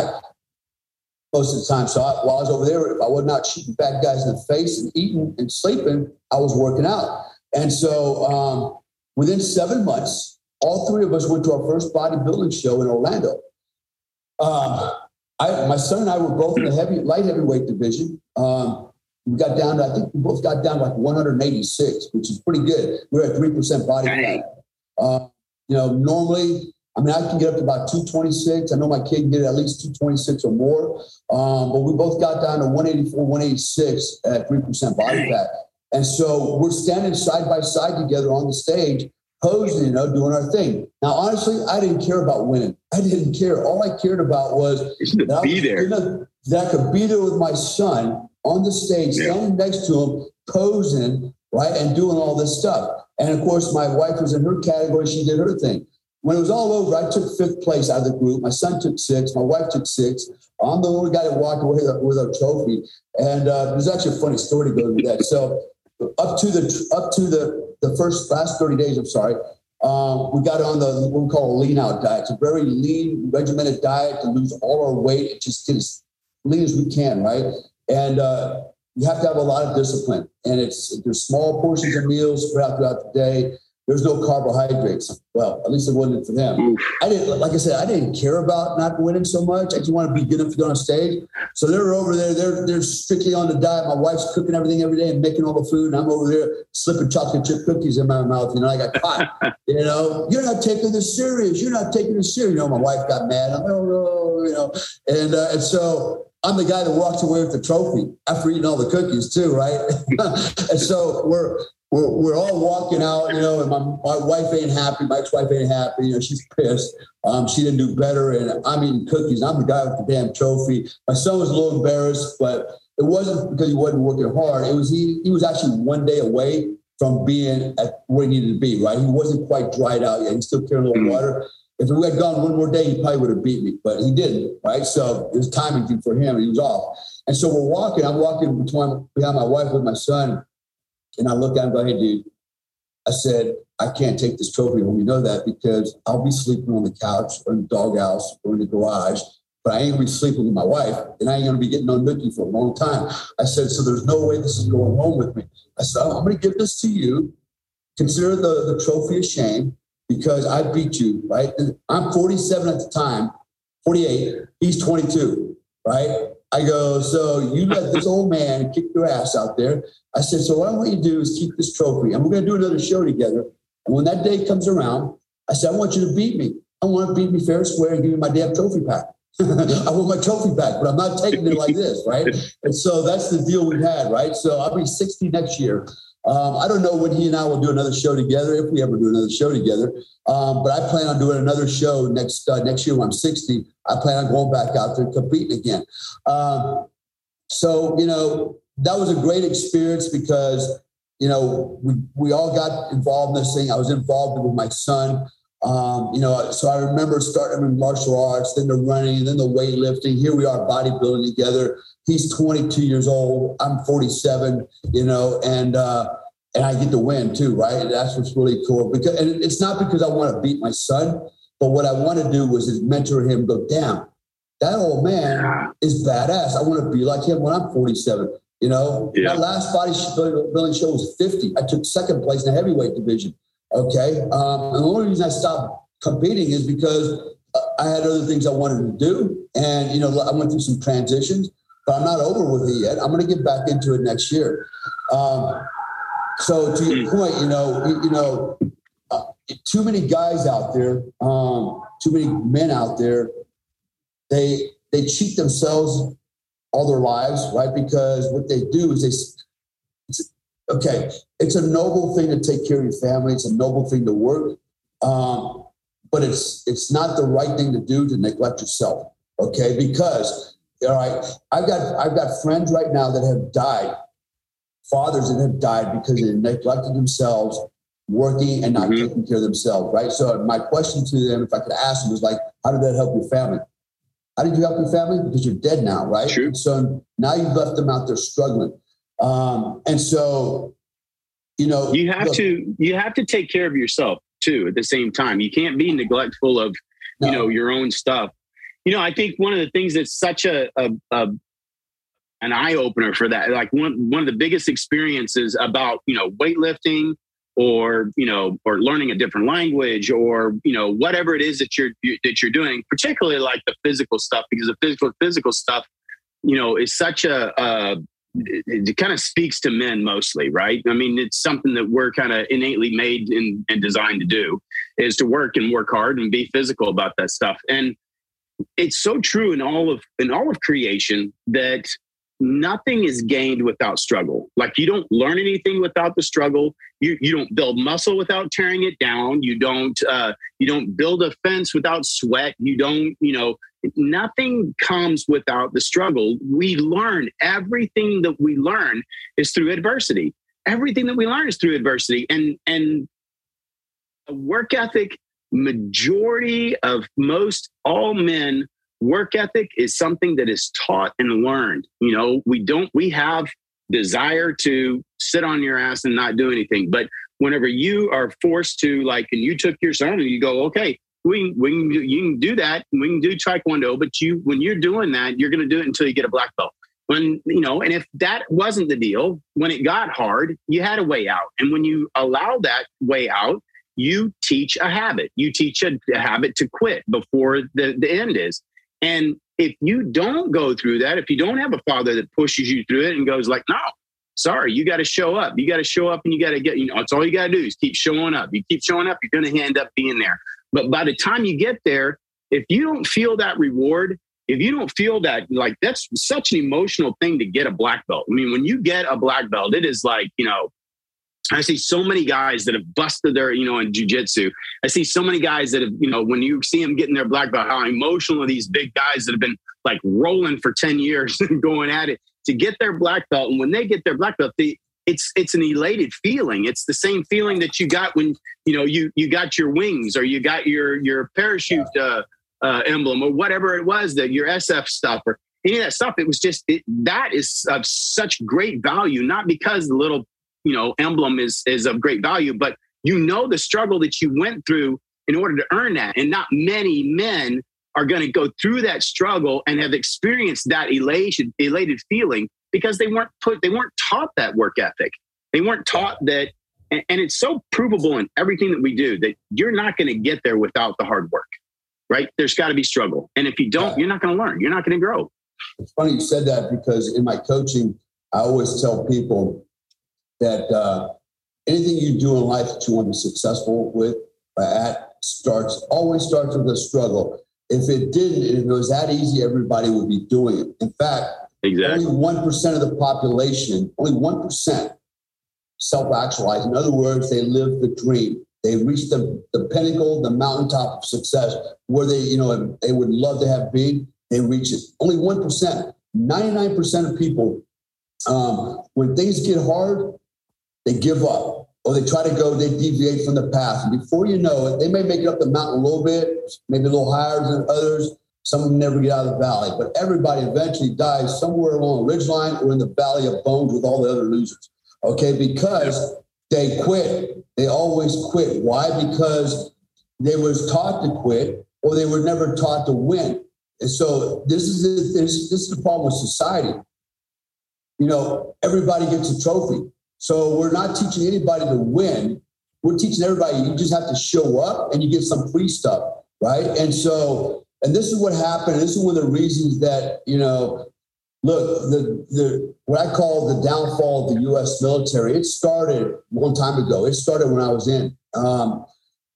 most of the time. So I, while I was over there, if I was not shooting bad guys in the face and eating and sleeping, I was working out. And so um, within seven months, all three of us went to our first bodybuilding show in Orlando. Um, I, my son and I were both in the heavy, light heavyweight division. Um, we got down to, I think we both got down to like 186, which is pretty good. We we're at 3% body fat. Uh, you know, normally, I mean, I can get up to about 226. I know my kid can get at least 226 or more. Um, but we both got down to 184, 186 at 3% body fat. And so we're standing side by side together on the stage posing, you know, doing our thing. Now, honestly, I didn't care about winning. I didn't care. All I cared about was that, be there. You know, that I could be there with my son on the stage, yeah. standing next to him, posing, right, and doing all this stuff. And of course, my wife was in her category. She did her thing. When it was all over, I took fifth place out of the group. My son took six. My wife took six. I'm the only guy that walked away with a trophy. And uh, there's actually a funny story to go with that. So up to the up to the the first last 30 days, I'm sorry, um, we got on the what we call a lean out diet. It's a very lean, regimented diet to lose all our weight and just get as lean as we can, right? And uh, you have to have a lot of discipline. And it's there's small portions of meals spread out throughout the day. There's no carbohydrates. Well, at least it wasn't for them. I didn't, like I said, I didn't care about not winning so much. I just want to be good enough to go on stage. So they're over there. They're they're strictly on the diet. My wife's cooking everything every day and making all the food, and I'm over there slipping chocolate chip cookies in my mouth. You know, I got caught. you know, you're not taking this serious. You're not taking this serious. You know, my wife got mad. I'm like, oh no, you know, and uh, and so I'm the guy that walks away with the trophy after eating all the cookies too, right? and so we're we're, we're all walking out, you know, and my, my wife ain't happy. My ex-wife ain't happy. You know, she's pissed. Um, she didn't do better. And I'm eating cookies. I'm the guy with the damn trophy. My son was a little embarrassed, but it wasn't because he wasn't working hard. It was he, he was actually one day away from being at where he needed to be, right? He wasn't quite dried out yet. He still carrying a little mm-hmm. water. If we had gone one more day, he probably would have beat me, but he didn't, right? So it was timing for him. He was off. And so we're walking. I'm walking between behind my wife with my son and I looked at him and go, hey, dude, I said, I can't take this trophy home. You know that because I'll be sleeping on the couch or in the doghouse or in the garage, but I ain't gonna be sleeping with my wife and I ain't gonna be getting no nookie for a long time. I said, so there's no way this is going home with me. I said, I'm gonna give this to you. Consider the, the trophy a shame because I beat you, right? I'm 47 at the time, 48. He's 22, right? I go, so you let this old man kick your ass out there. I said, so what I want you to do is keep this trophy, and we're going to do another show together. And when that day comes around, I said, I want you to beat me. I want to beat me fair and square and give me my damn trophy back. I want my trophy back, but I'm not taking it like this, right? And so that's the deal we had, right? So I'll be 60 next year. Um, I don't know when he and I will do another show together, if we ever do another show together. Um, but I plan on doing another show next uh, next year when I'm 60. I plan on going back out there competing again. Um, so you know that was a great experience because you know we we all got involved in this thing. I was involved with my son. Um, you know, so I remember starting in martial arts, then the running, then the weightlifting. Here we are bodybuilding together. He's 22 years old. I'm 47. You know, and uh, and I get to win too, right? That's what's really cool. Because and it's not because I want to beat my son, but what I want to do was is mentor him. Go down. That old man is badass. I want to be like him when I'm 47. You know, yeah. my last bodybuilding show was 50. I took second place in the heavyweight division. Okay. Um, and the only reason I stopped competing is because I had other things I wanted to do. And, you know, I went through some transitions, but I'm not over with it yet. I'm going to get back into it next year. Um, so to your hmm. point, you know, you, you know, uh, too many guys out there, um, too many men out there, they they cheat themselves all their lives, right? Because what they do is they, okay, it's a noble thing to take care of your family. It's a noble thing to work, um, but it's it's not the right thing to do to neglect yourself. Okay, because all right, I've got I've got friends right now that have died, fathers that have died because they neglected themselves, working and not mm-hmm. taking care of themselves. Right. So my question to them, if I could ask them, was like, how did that help your family? How did you help your family? Because you're dead now, right? True. So now you've left them out there struggling. Um, and so you know you have look, to you have to take care of yourself too at the same time you can't be neglectful of no. you know your own stuff you know i think one of the things that's such a, a, a an eye opener for that like one one of the biggest experiences about you know weightlifting or you know or learning a different language or you know whatever it is that you're you, that you're doing particularly like the physical stuff because the physical physical stuff you know is such a, a it, it kind of speaks to men mostly, right? I mean, it's something that we're kind of innately made and, and designed to do is to work and work hard and be physical about that stuff. And it's so true in all of in all of creation that nothing is gained without struggle. Like you don't learn anything without the struggle. You you don't build muscle without tearing it down. You don't uh, you don't build a fence without sweat. You don't you know nothing comes without the struggle. We learn everything that we learn is through adversity. Everything that we learn is through adversity, and and a work ethic. Majority of most all men work ethic is something that is taught and learned. You know, we don't, we have desire to sit on your ass and not do anything. But whenever you are forced to, like, and you took your son and you go, okay, we, we can, you can do that. We can do taekwondo, but you, when you're doing that, you're going to do it until you get a black belt. When, you know, and if that wasn't the deal, when it got hard, you had a way out. And when you allow that way out, you teach a habit. You teach a, a habit to quit before the, the end is. And if you don't go through that, if you don't have a father that pushes you through it and goes like, no, sorry, you got to show up. You got to show up and you got to get, you know, it's all you got to do is keep showing up. You keep showing up, you're going to end up being there. But by the time you get there, if you don't feel that reward, if you don't feel that, like that's such an emotional thing to get a black belt. I mean, when you get a black belt, it is like, you know, I see so many guys that have busted their, you know, in jujitsu. I see so many guys that have, you know, when you see them getting their black belt, how emotional are these big guys that have been like rolling for 10 years and going at it to get their black belt. And when they get their black belt, they, it's it's an elated feeling. It's the same feeling that you got when you know you you got your wings or you got your your parachute uh, uh, emblem or whatever it was that your SF stuff or any of that stuff. It was just it, that is of such great value, not because the little you know emblem is is of great value but you know the struggle that you went through in order to earn that and not many men are going to go through that struggle and have experienced that elation elated feeling because they weren't put they weren't taught that work ethic. They weren't taught that and, and it's so provable in everything that we do that you're not going to get there without the hard work right? There's got to be struggle and if you don't you're not going to learn you're not going to grow. It's funny you said that because in my coaching, I always tell people that uh, anything you do in life that you want to be successful with uh, at starts always starts with a struggle. If it didn't, if it was that easy, everybody would be doing it. In fact, exactly. only one percent of the population, only one percent, self-actualize. In other words, they live the dream. They reach the, the pinnacle, the mountaintop of success, where they, you know, they would love to have been. They reach it. Only one percent. Ninety-nine percent of people, um, when things get hard, they give up or they try to go, they deviate from the path. And before you know it, they may make it up the mountain a little bit, maybe a little higher than others. Some of them never get out of the valley, but everybody eventually dies somewhere along a ridgeline or in the valley of bones with all the other losers. Okay, because they quit. They always quit. Why? Because they was taught to quit or they were never taught to win. And so this is this, this is the problem with society. You know, everybody gets a trophy. So we're not teaching anybody to win. We're teaching everybody you just have to show up and you get some free stuff, right? And so, and this is what happened. This is one of the reasons that, you know, look, the the what I call the downfall of the US military, it started a long time ago. It started when I was in. Um,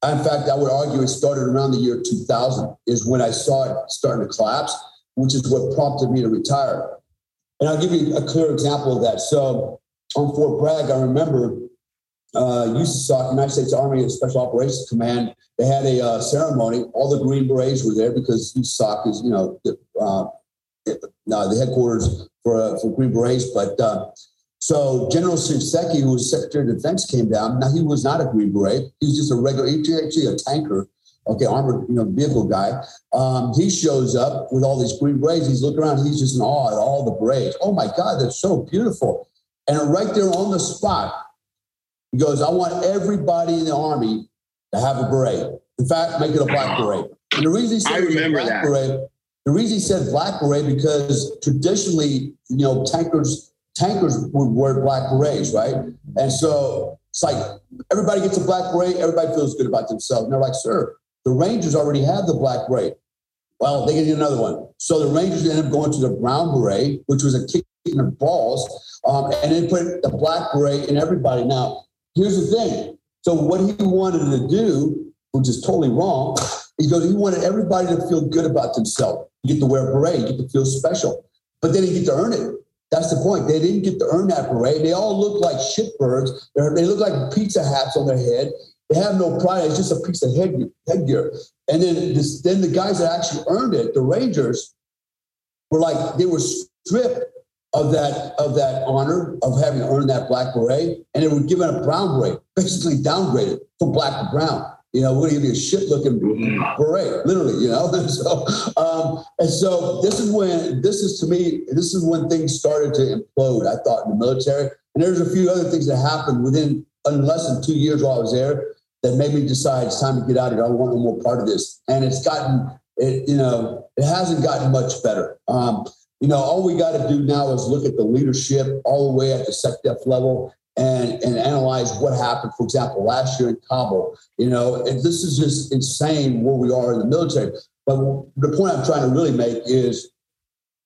in fact, I would argue it started around the year 2000 is when I saw it starting to collapse, which is what prompted me to retire. And I'll give you a clear example of that. So on Fort Bragg, I remember uh, USASOC, United States Army Special Operations Command, they had a uh, ceremony. All the Green Berets were there because USASOC is, you know, the, uh, the headquarters for, uh, for Green Berets. But uh, so General Shinseki, who was Secretary of Defense, came down. Now, he was not a Green Beret. He was just a regular, actually a tanker, okay, armored, you know, vehicle guy. Um, he shows up with all these Green Berets. He's looking around. He's just in awe at all the berets. Oh, my God, they're so beautiful. And right there on the spot, he goes, I want everybody in the army to have a beret. In fact, make it a black beret. And the reason he said I remember black that. beret, the reason he said black beret because traditionally, you know, tankers tankers would wear black berets, right? And so it's like everybody gets a black beret, everybody feels good about themselves. And they're like, sir, the Rangers already have the black beret. Well, they get another one. So the Rangers ended up going to the brown beret, which was a kick in the balls, um, and then put the black beret in everybody. Now, here's the thing. So what he wanted to do, which is totally wrong, he goes, he wanted everybody to feel good about themselves. You get to wear a beret, you get to feel special. But they didn't get to earn it. That's the point. They didn't get to earn that beret. They all look like shitbirds. They look like pizza hats on their head. They have no pride. It's just a piece of headgear. headgear. And then, this, then the guys that actually earned it, the Rangers, were like they were stripped of that of that honor of having earned that black beret, and they were given a brown beret, basically downgraded from black to brown. You know, we're gonna give you a shit looking beret, literally. You know, so um, and so this is when this is to me this is when things started to implode. I thought in the military, and there's a few other things that happened within in less than two years while I was there that made me decide it's time to get out of here. I want no more part of this, and it's gotten it. You know, it hasn't gotten much better. Um, you know, all we got to do now is look at the leadership all the way at the SecDef level and, and analyze what happened. For example, last year in Kabul, you know, and this is just insane where we are in the military. But the point I'm trying to really make is,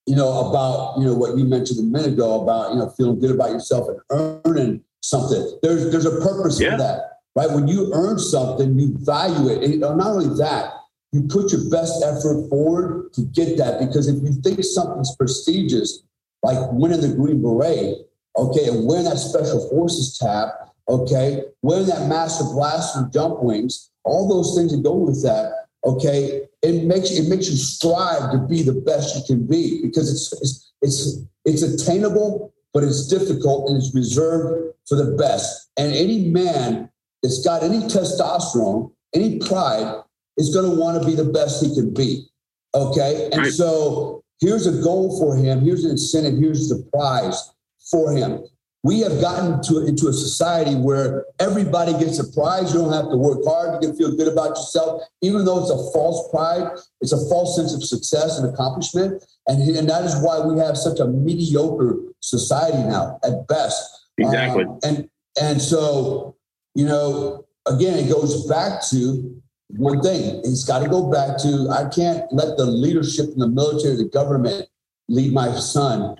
you know, about, you know, what you mentioned a minute ago about, you know, feeling good about yourself and earning something. There's, there's a purpose Yeah. for that, right? When you earn something, you value it. And not only that, you put your best effort forward to get that because if you think something's prestigious, like winning the Green Beret, okay, and wearing that Special Forces tab, okay, wearing that Master Blaster jump wings, all those things that go with that, okay, it makes it makes you strive to be the best you can be because it's it's it's, it's attainable, but it's difficult and it's reserved for the best. And any man that's got any testosterone, any pride, is going to want to be the best he can be. Okay. And Right. so here's a goal for him. Here's an incentive. Here's the prize for him. We have gotten to into a society where everybody gets a prize. You don't have to work hard. You can feel good about yourself, even though it's a false pride. It's a false sense of success and accomplishment, and and that is why we have such a mediocre society now, at best. Exactly. Um, and and so you know, again, it goes back to one thing. he's got to go back to I can't let the leadership in the military, the government, lead my son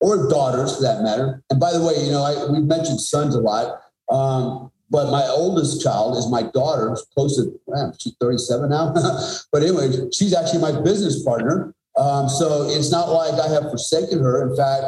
or daughters for that matter. And by the way, you know, I, we mentioned sons a lot. Um, but my oldest child is my daughter, who's close to, she's 37 now. but anyway, she's actually my business partner. Um, so it's not like I have forsaken her. In fact,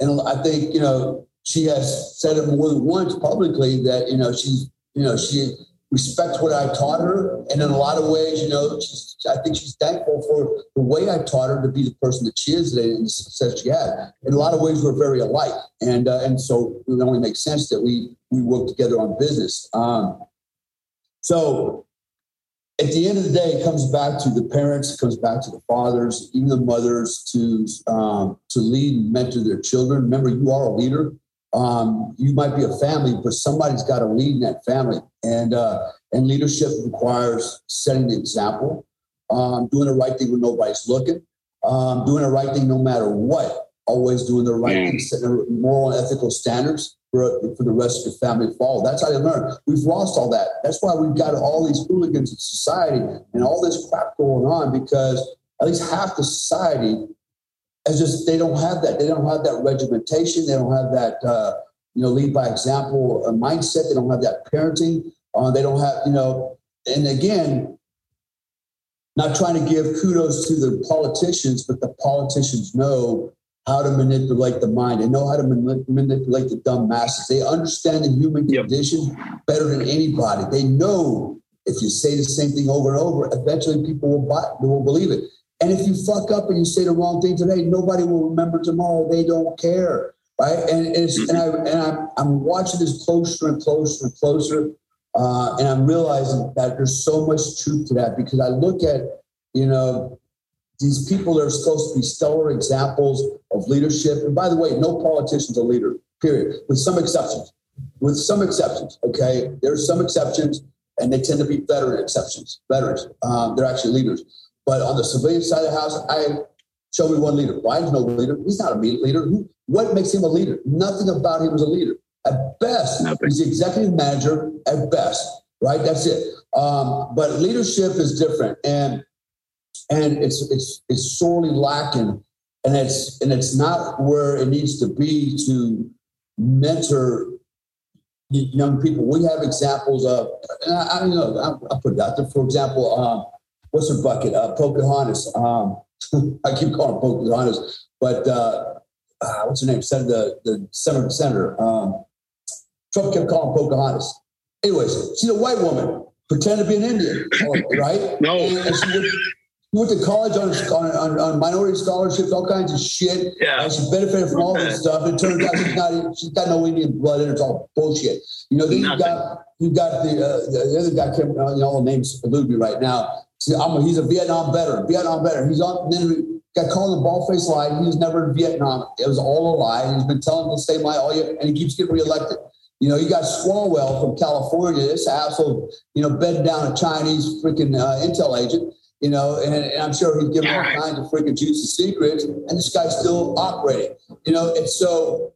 and I think, you know, she has said it more than once publicly that, you know, she's, you know, she respects what I taught her. And in a lot of ways, you know, she's, I think she's thankful for the way I taught her to be the person that she is today and the success she had. In a lot of ways, we're very alike. And, uh, and so it only makes sense that we, we work together on business. Um, so at the end of the day, it comes back to the parents, it comes back to the fathers, even the mothers to, um, to lead and mentor their children. Remember, you are a leader. Um, you might be a family, but somebody's got to lead in that family. And, uh, and leadership requires setting the example, um, doing the right thing when nobody's looking, um, doing the right thing no matter what, always doing the right thing, setting moral and ethical standards for, for the rest of your family to follow. That's how you learn. We've lost all that. That's why we've got all these hooligans in society and all this crap going on because at least half the society it's just they don't have that. They don't have that regimentation. They don't have that uh, you know lead by example uh, mindset. They don't have that parenting. Uh, they don't have you know. And again, not trying to give kudos to the politicians, but the politicians know how to manipulate the mind. They know how to manipulate the dumb masses. They understand the human condition better than anybody. They know if you say the same thing over and over, eventually people will buy, they will believe it. And if you fuck up and you say the wrong thing today, nobody will remember tomorrow. They don't care, right? And it's and I and I'm I'm watching this closer and closer and closer, uh, and I'm realizing that there's so much truth to that because I look at you know these people that are supposed to be stellar examples of leadership. And by the way, no politician's a leader, period, with some exceptions. With some exceptions, okay, there's some exceptions, and they tend to be veteran exceptions, veterans. Um, they're actually leaders. But on the civilian side of the house, I show me one leader. Biden's no leader. He's not a leader. Who, what makes him a leader? Nothing about him is a leader. At best, Nothing. he's the executive manager. At best, right? That's it. Um, but leadership is different, and and it's it's it's sorely lacking, and it's and it's not where it needs to be to mentor young people. We have examples of, I, I don't know, I, I put it out there. For example, um, what's her bucket? Uh, Pocahontas. Um, I keep calling her Pocahontas, but uh, uh, what's her name? Said the the senator. senator um, Trump kept calling Pocahontas. Anyways, she's a white woman, pretend to be an Indian, right? No. And, and she, went, went to college on, on, on, minority scholarships, all kinds of shit. Yeah. And she benefited from all this stuff. And it turns out she's not she's got no Indian blood in her. It's all bullshit. You know, then you got you got the uh, the other guy. Came, uh, you know, all the names elude me right now. See, a, he's a Vietnam veteran. Vietnam veteran. He's on. Then got called the ball face lie. He was never in Vietnam. It was all a lie. He's been telling the same lie all year, and he keeps getting reelected. You know, you got Swalwell from California. This asshole, you know, bed down a Chinese freaking uh, intel agent. You know, and, and, I'm sure he's given all kinds of freaking juicy secrets, and this guy's still operating. You know, and so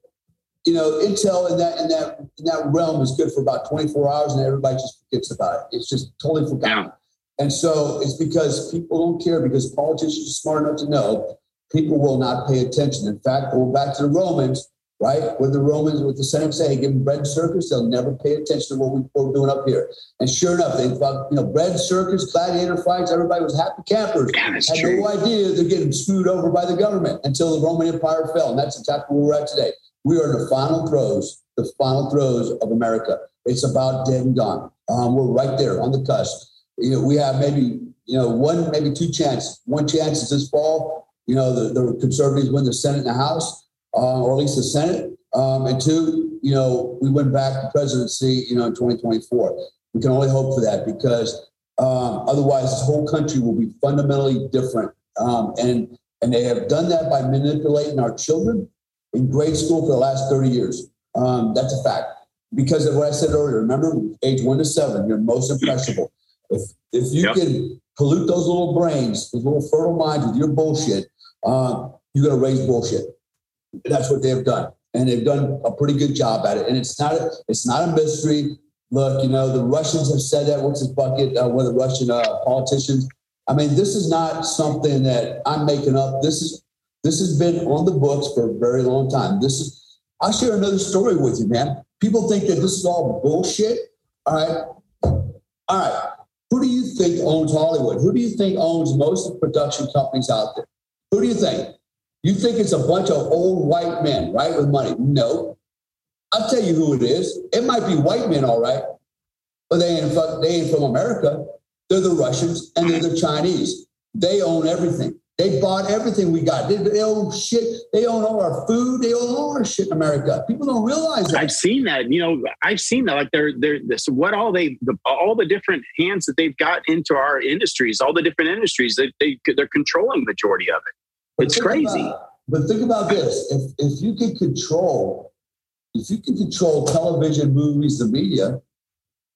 you know, intel in that in that in that realm is good for about 24 hours, and everybody just forgets about it. It's just totally forgotten. And so it's because people don't care because politicians are smart enough to know people will not pay attention. In fact, go back to the Romans, right? With the Romans, with the Senate say, give them bread circus, they'll never pay attention to what, we, are doing up here. And sure enough, they thought, you know, bread circus, gladiator fights, everybody was happy campers. Had true. no idea they're getting screwed over by the government until the Roman Empire fell. And that's exactly where we're at today. We are in the final throes, the final throes of America. It's about dead and gone. Um, we're right there on the cusp you know, we have maybe, you know, one, maybe two chances. One chance is this fall, you know, the, the conservatives win the Senate and the House, uh, or at least the Senate. Um, and two, you know, we win back the presidency, you know, in 2024. We can only hope for that because um, otherwise this whole country will be fundamentally different. Um, and, and they have done that by manipulating our children in grade school for the last 30 years. Um, that's a fact. Because of what I said earlier, remember, age one to seven, you're most impressionable. If if you yep. can pollute those little brains, those little fertile minds with your bullshit, uh, you're going to raise bullshit. That's what they've done, and they've done a pretty good job at it. And it's not a, it's not a mystery. Look, you know the Russians have said that. What's his bucket? Uh, one of the Russian uh, politicians. I mean, this is not something that I'm making up. This is This has been on the books for a very long time. This is, I'll share another story with you, man. People think that this is all bullshit. All right. All right. Who do you think owns Hollywood? Who do you think owns most of the production companies out there? Who do you think? You think it's a bunch of old white men, right, with money? No. I'll tell you who it is. It might be white men, all right, but they ain't, they ain't from America. They're the Russians and they're the Chinese. They own everything. They bought everything we got. They, they, own shit. They own all our food. They own all our shit in America. People don't realize that. I've seen that. You know, I've seen that. Like they're they're this, what all they the, all the different hands that they've got into our industries, all the different industries. They they they're controlling majority of it. But it's crazy. About, but think about this: if if you can control, if you can control television, movies, the media,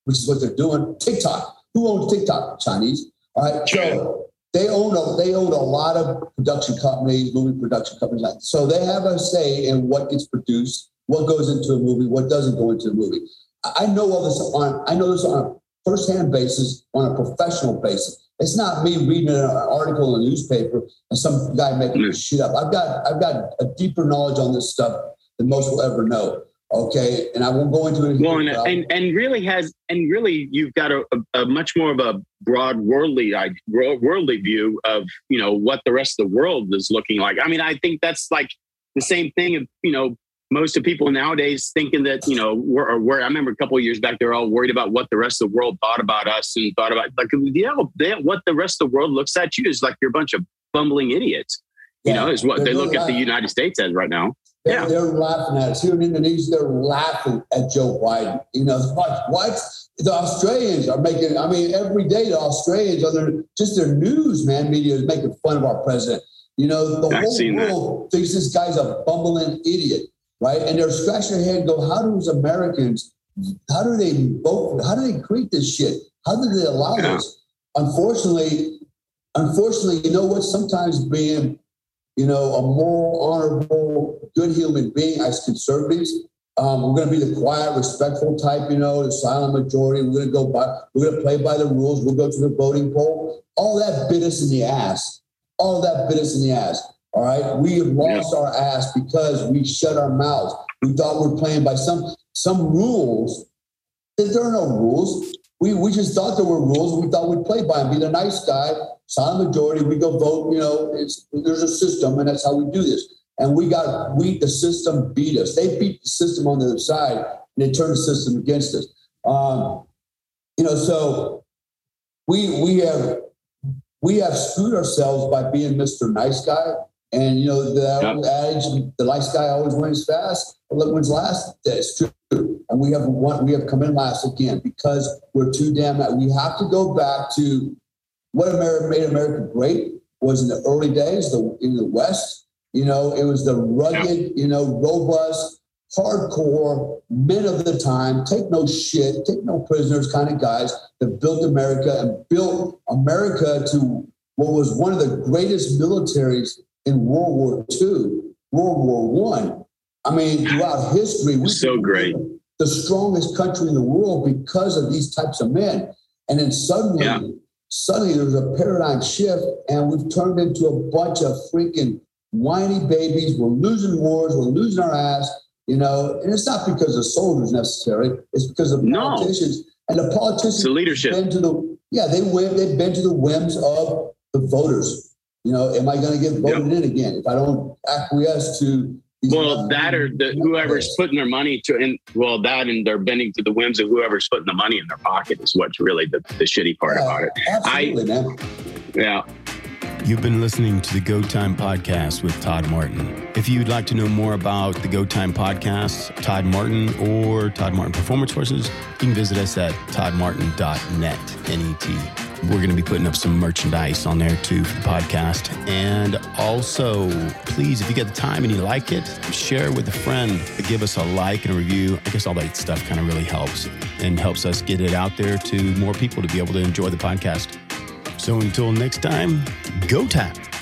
which is what they're doing. TikTok. Who owns TikTok? Chinese. All right. So they own a, they own a lot of production companies, movie production companies. So they have a say in what gets produced, what goes into a movie, what doesn't go into a movie. I know all this on I know this on a first-hand basis, on a professional basis. It's not me reading an article in a newspaper and some guy making this shit up. I've got I've got a deeper knowledge on this stuff than most will ever know. Okay, and I won't go into it. Well, and, and, and really has and really you've got a, a, much more of a broad worldly worldly view of you know what the rest of the world is looking like. I mean, I think that's like the same thing of you know most of people nowadays thinking that you know we're, or we're I remember a couple of years back they were all worried about what the rest of the world thought about us and thought about like yeah they, what the rest of the world looks at you is like you're a bunch of bumbling idiots. You yeah, know, is what they look at the United States as right now. They're, yeah. they're laughing at us. Here in Indonesia, they're laughing at Joe Biden. You know, what, what? The Australians are making, I mean, every day the Australians, are their, just their news, man, media is making fun of our president. You know, the I've whole world that. thinks this guy's a bumbling idiot, right? And they're scratching their head and go, how do these Americans, how do they vote? How do they create this shit? How do they allow yeah. this? Unfortunately, unfortunately, you know what? Sometimes being you know, a more honorable, good human being as conservatives. Um, we're going to be the quiet, respectful type, you know, the silent majority. We're going to go by, we're going to play by the rules. We'll go to the voting poll. All that bit us in the ass. All that bit us in the ass. All right. We have lost yeah. our ass because we shut our mouths. We thought we are playing by some some rules. There are no rules. We, we just thought there were rules. We thought we'd play by them, be the nice guy, silent majority. We go vote. You know, there's a system, and that's how we do this. And we got we the system beat us. They beat the system on the other side, and they turned the system against us. Um, you know, so we we have we have screwed ourselves by being Mr. Nice Guy. And you know the yep. adage, the nice guy always wins fast, but wins last. That's true. And we have won, we have come in last again because we're too damn. We have to go back to what America made America great was in the early days, the in the West. You know, it was the rugged, you know, robust, hardcore men of the time, take no shit, take no prisoners kind of guys that built America and built America to what was one of the greatest militaries in World War II, World War One. I. I mean, throughout history, we so great. The strongest country in the world because of these types of men. And then suddenly, yeah suddenly there's a paradigm shift and we've turned into a bunch of freaking whiny babies. We're losing wars, we're losing our ass, you know, and it's not because of soldiers necessarily, it's because of politicians. And the politicians the leadership. Been to the yeah, they win, they've been to the whims of the voters. You know, am I going to get voted yep. in again if I don't acquiesce to well, that or the, whoever's putting their money to, and well, that and they're bending to the whims of whoever's putting the money in their pocket is what's really the, the shitty part yeah, about it. Absolutely, I, man. Yeah. You've been listening to the Go Time Podcast with Todd Martin. If you'd like to know more about the Go Time Podcast, Todd Martin, or Todd Martin Performance Horses, you can visit us at toddmartin.net, N-E-T. We're going to be putting up some merchandise on there too for the podcast. And also, please, if you get the time and you like it, share it with a friend. Give us a like and a review. I guess all that stuff kind of really helps and helps us get it out there to more people to be able to enjoy the podcast. So until next time, go time.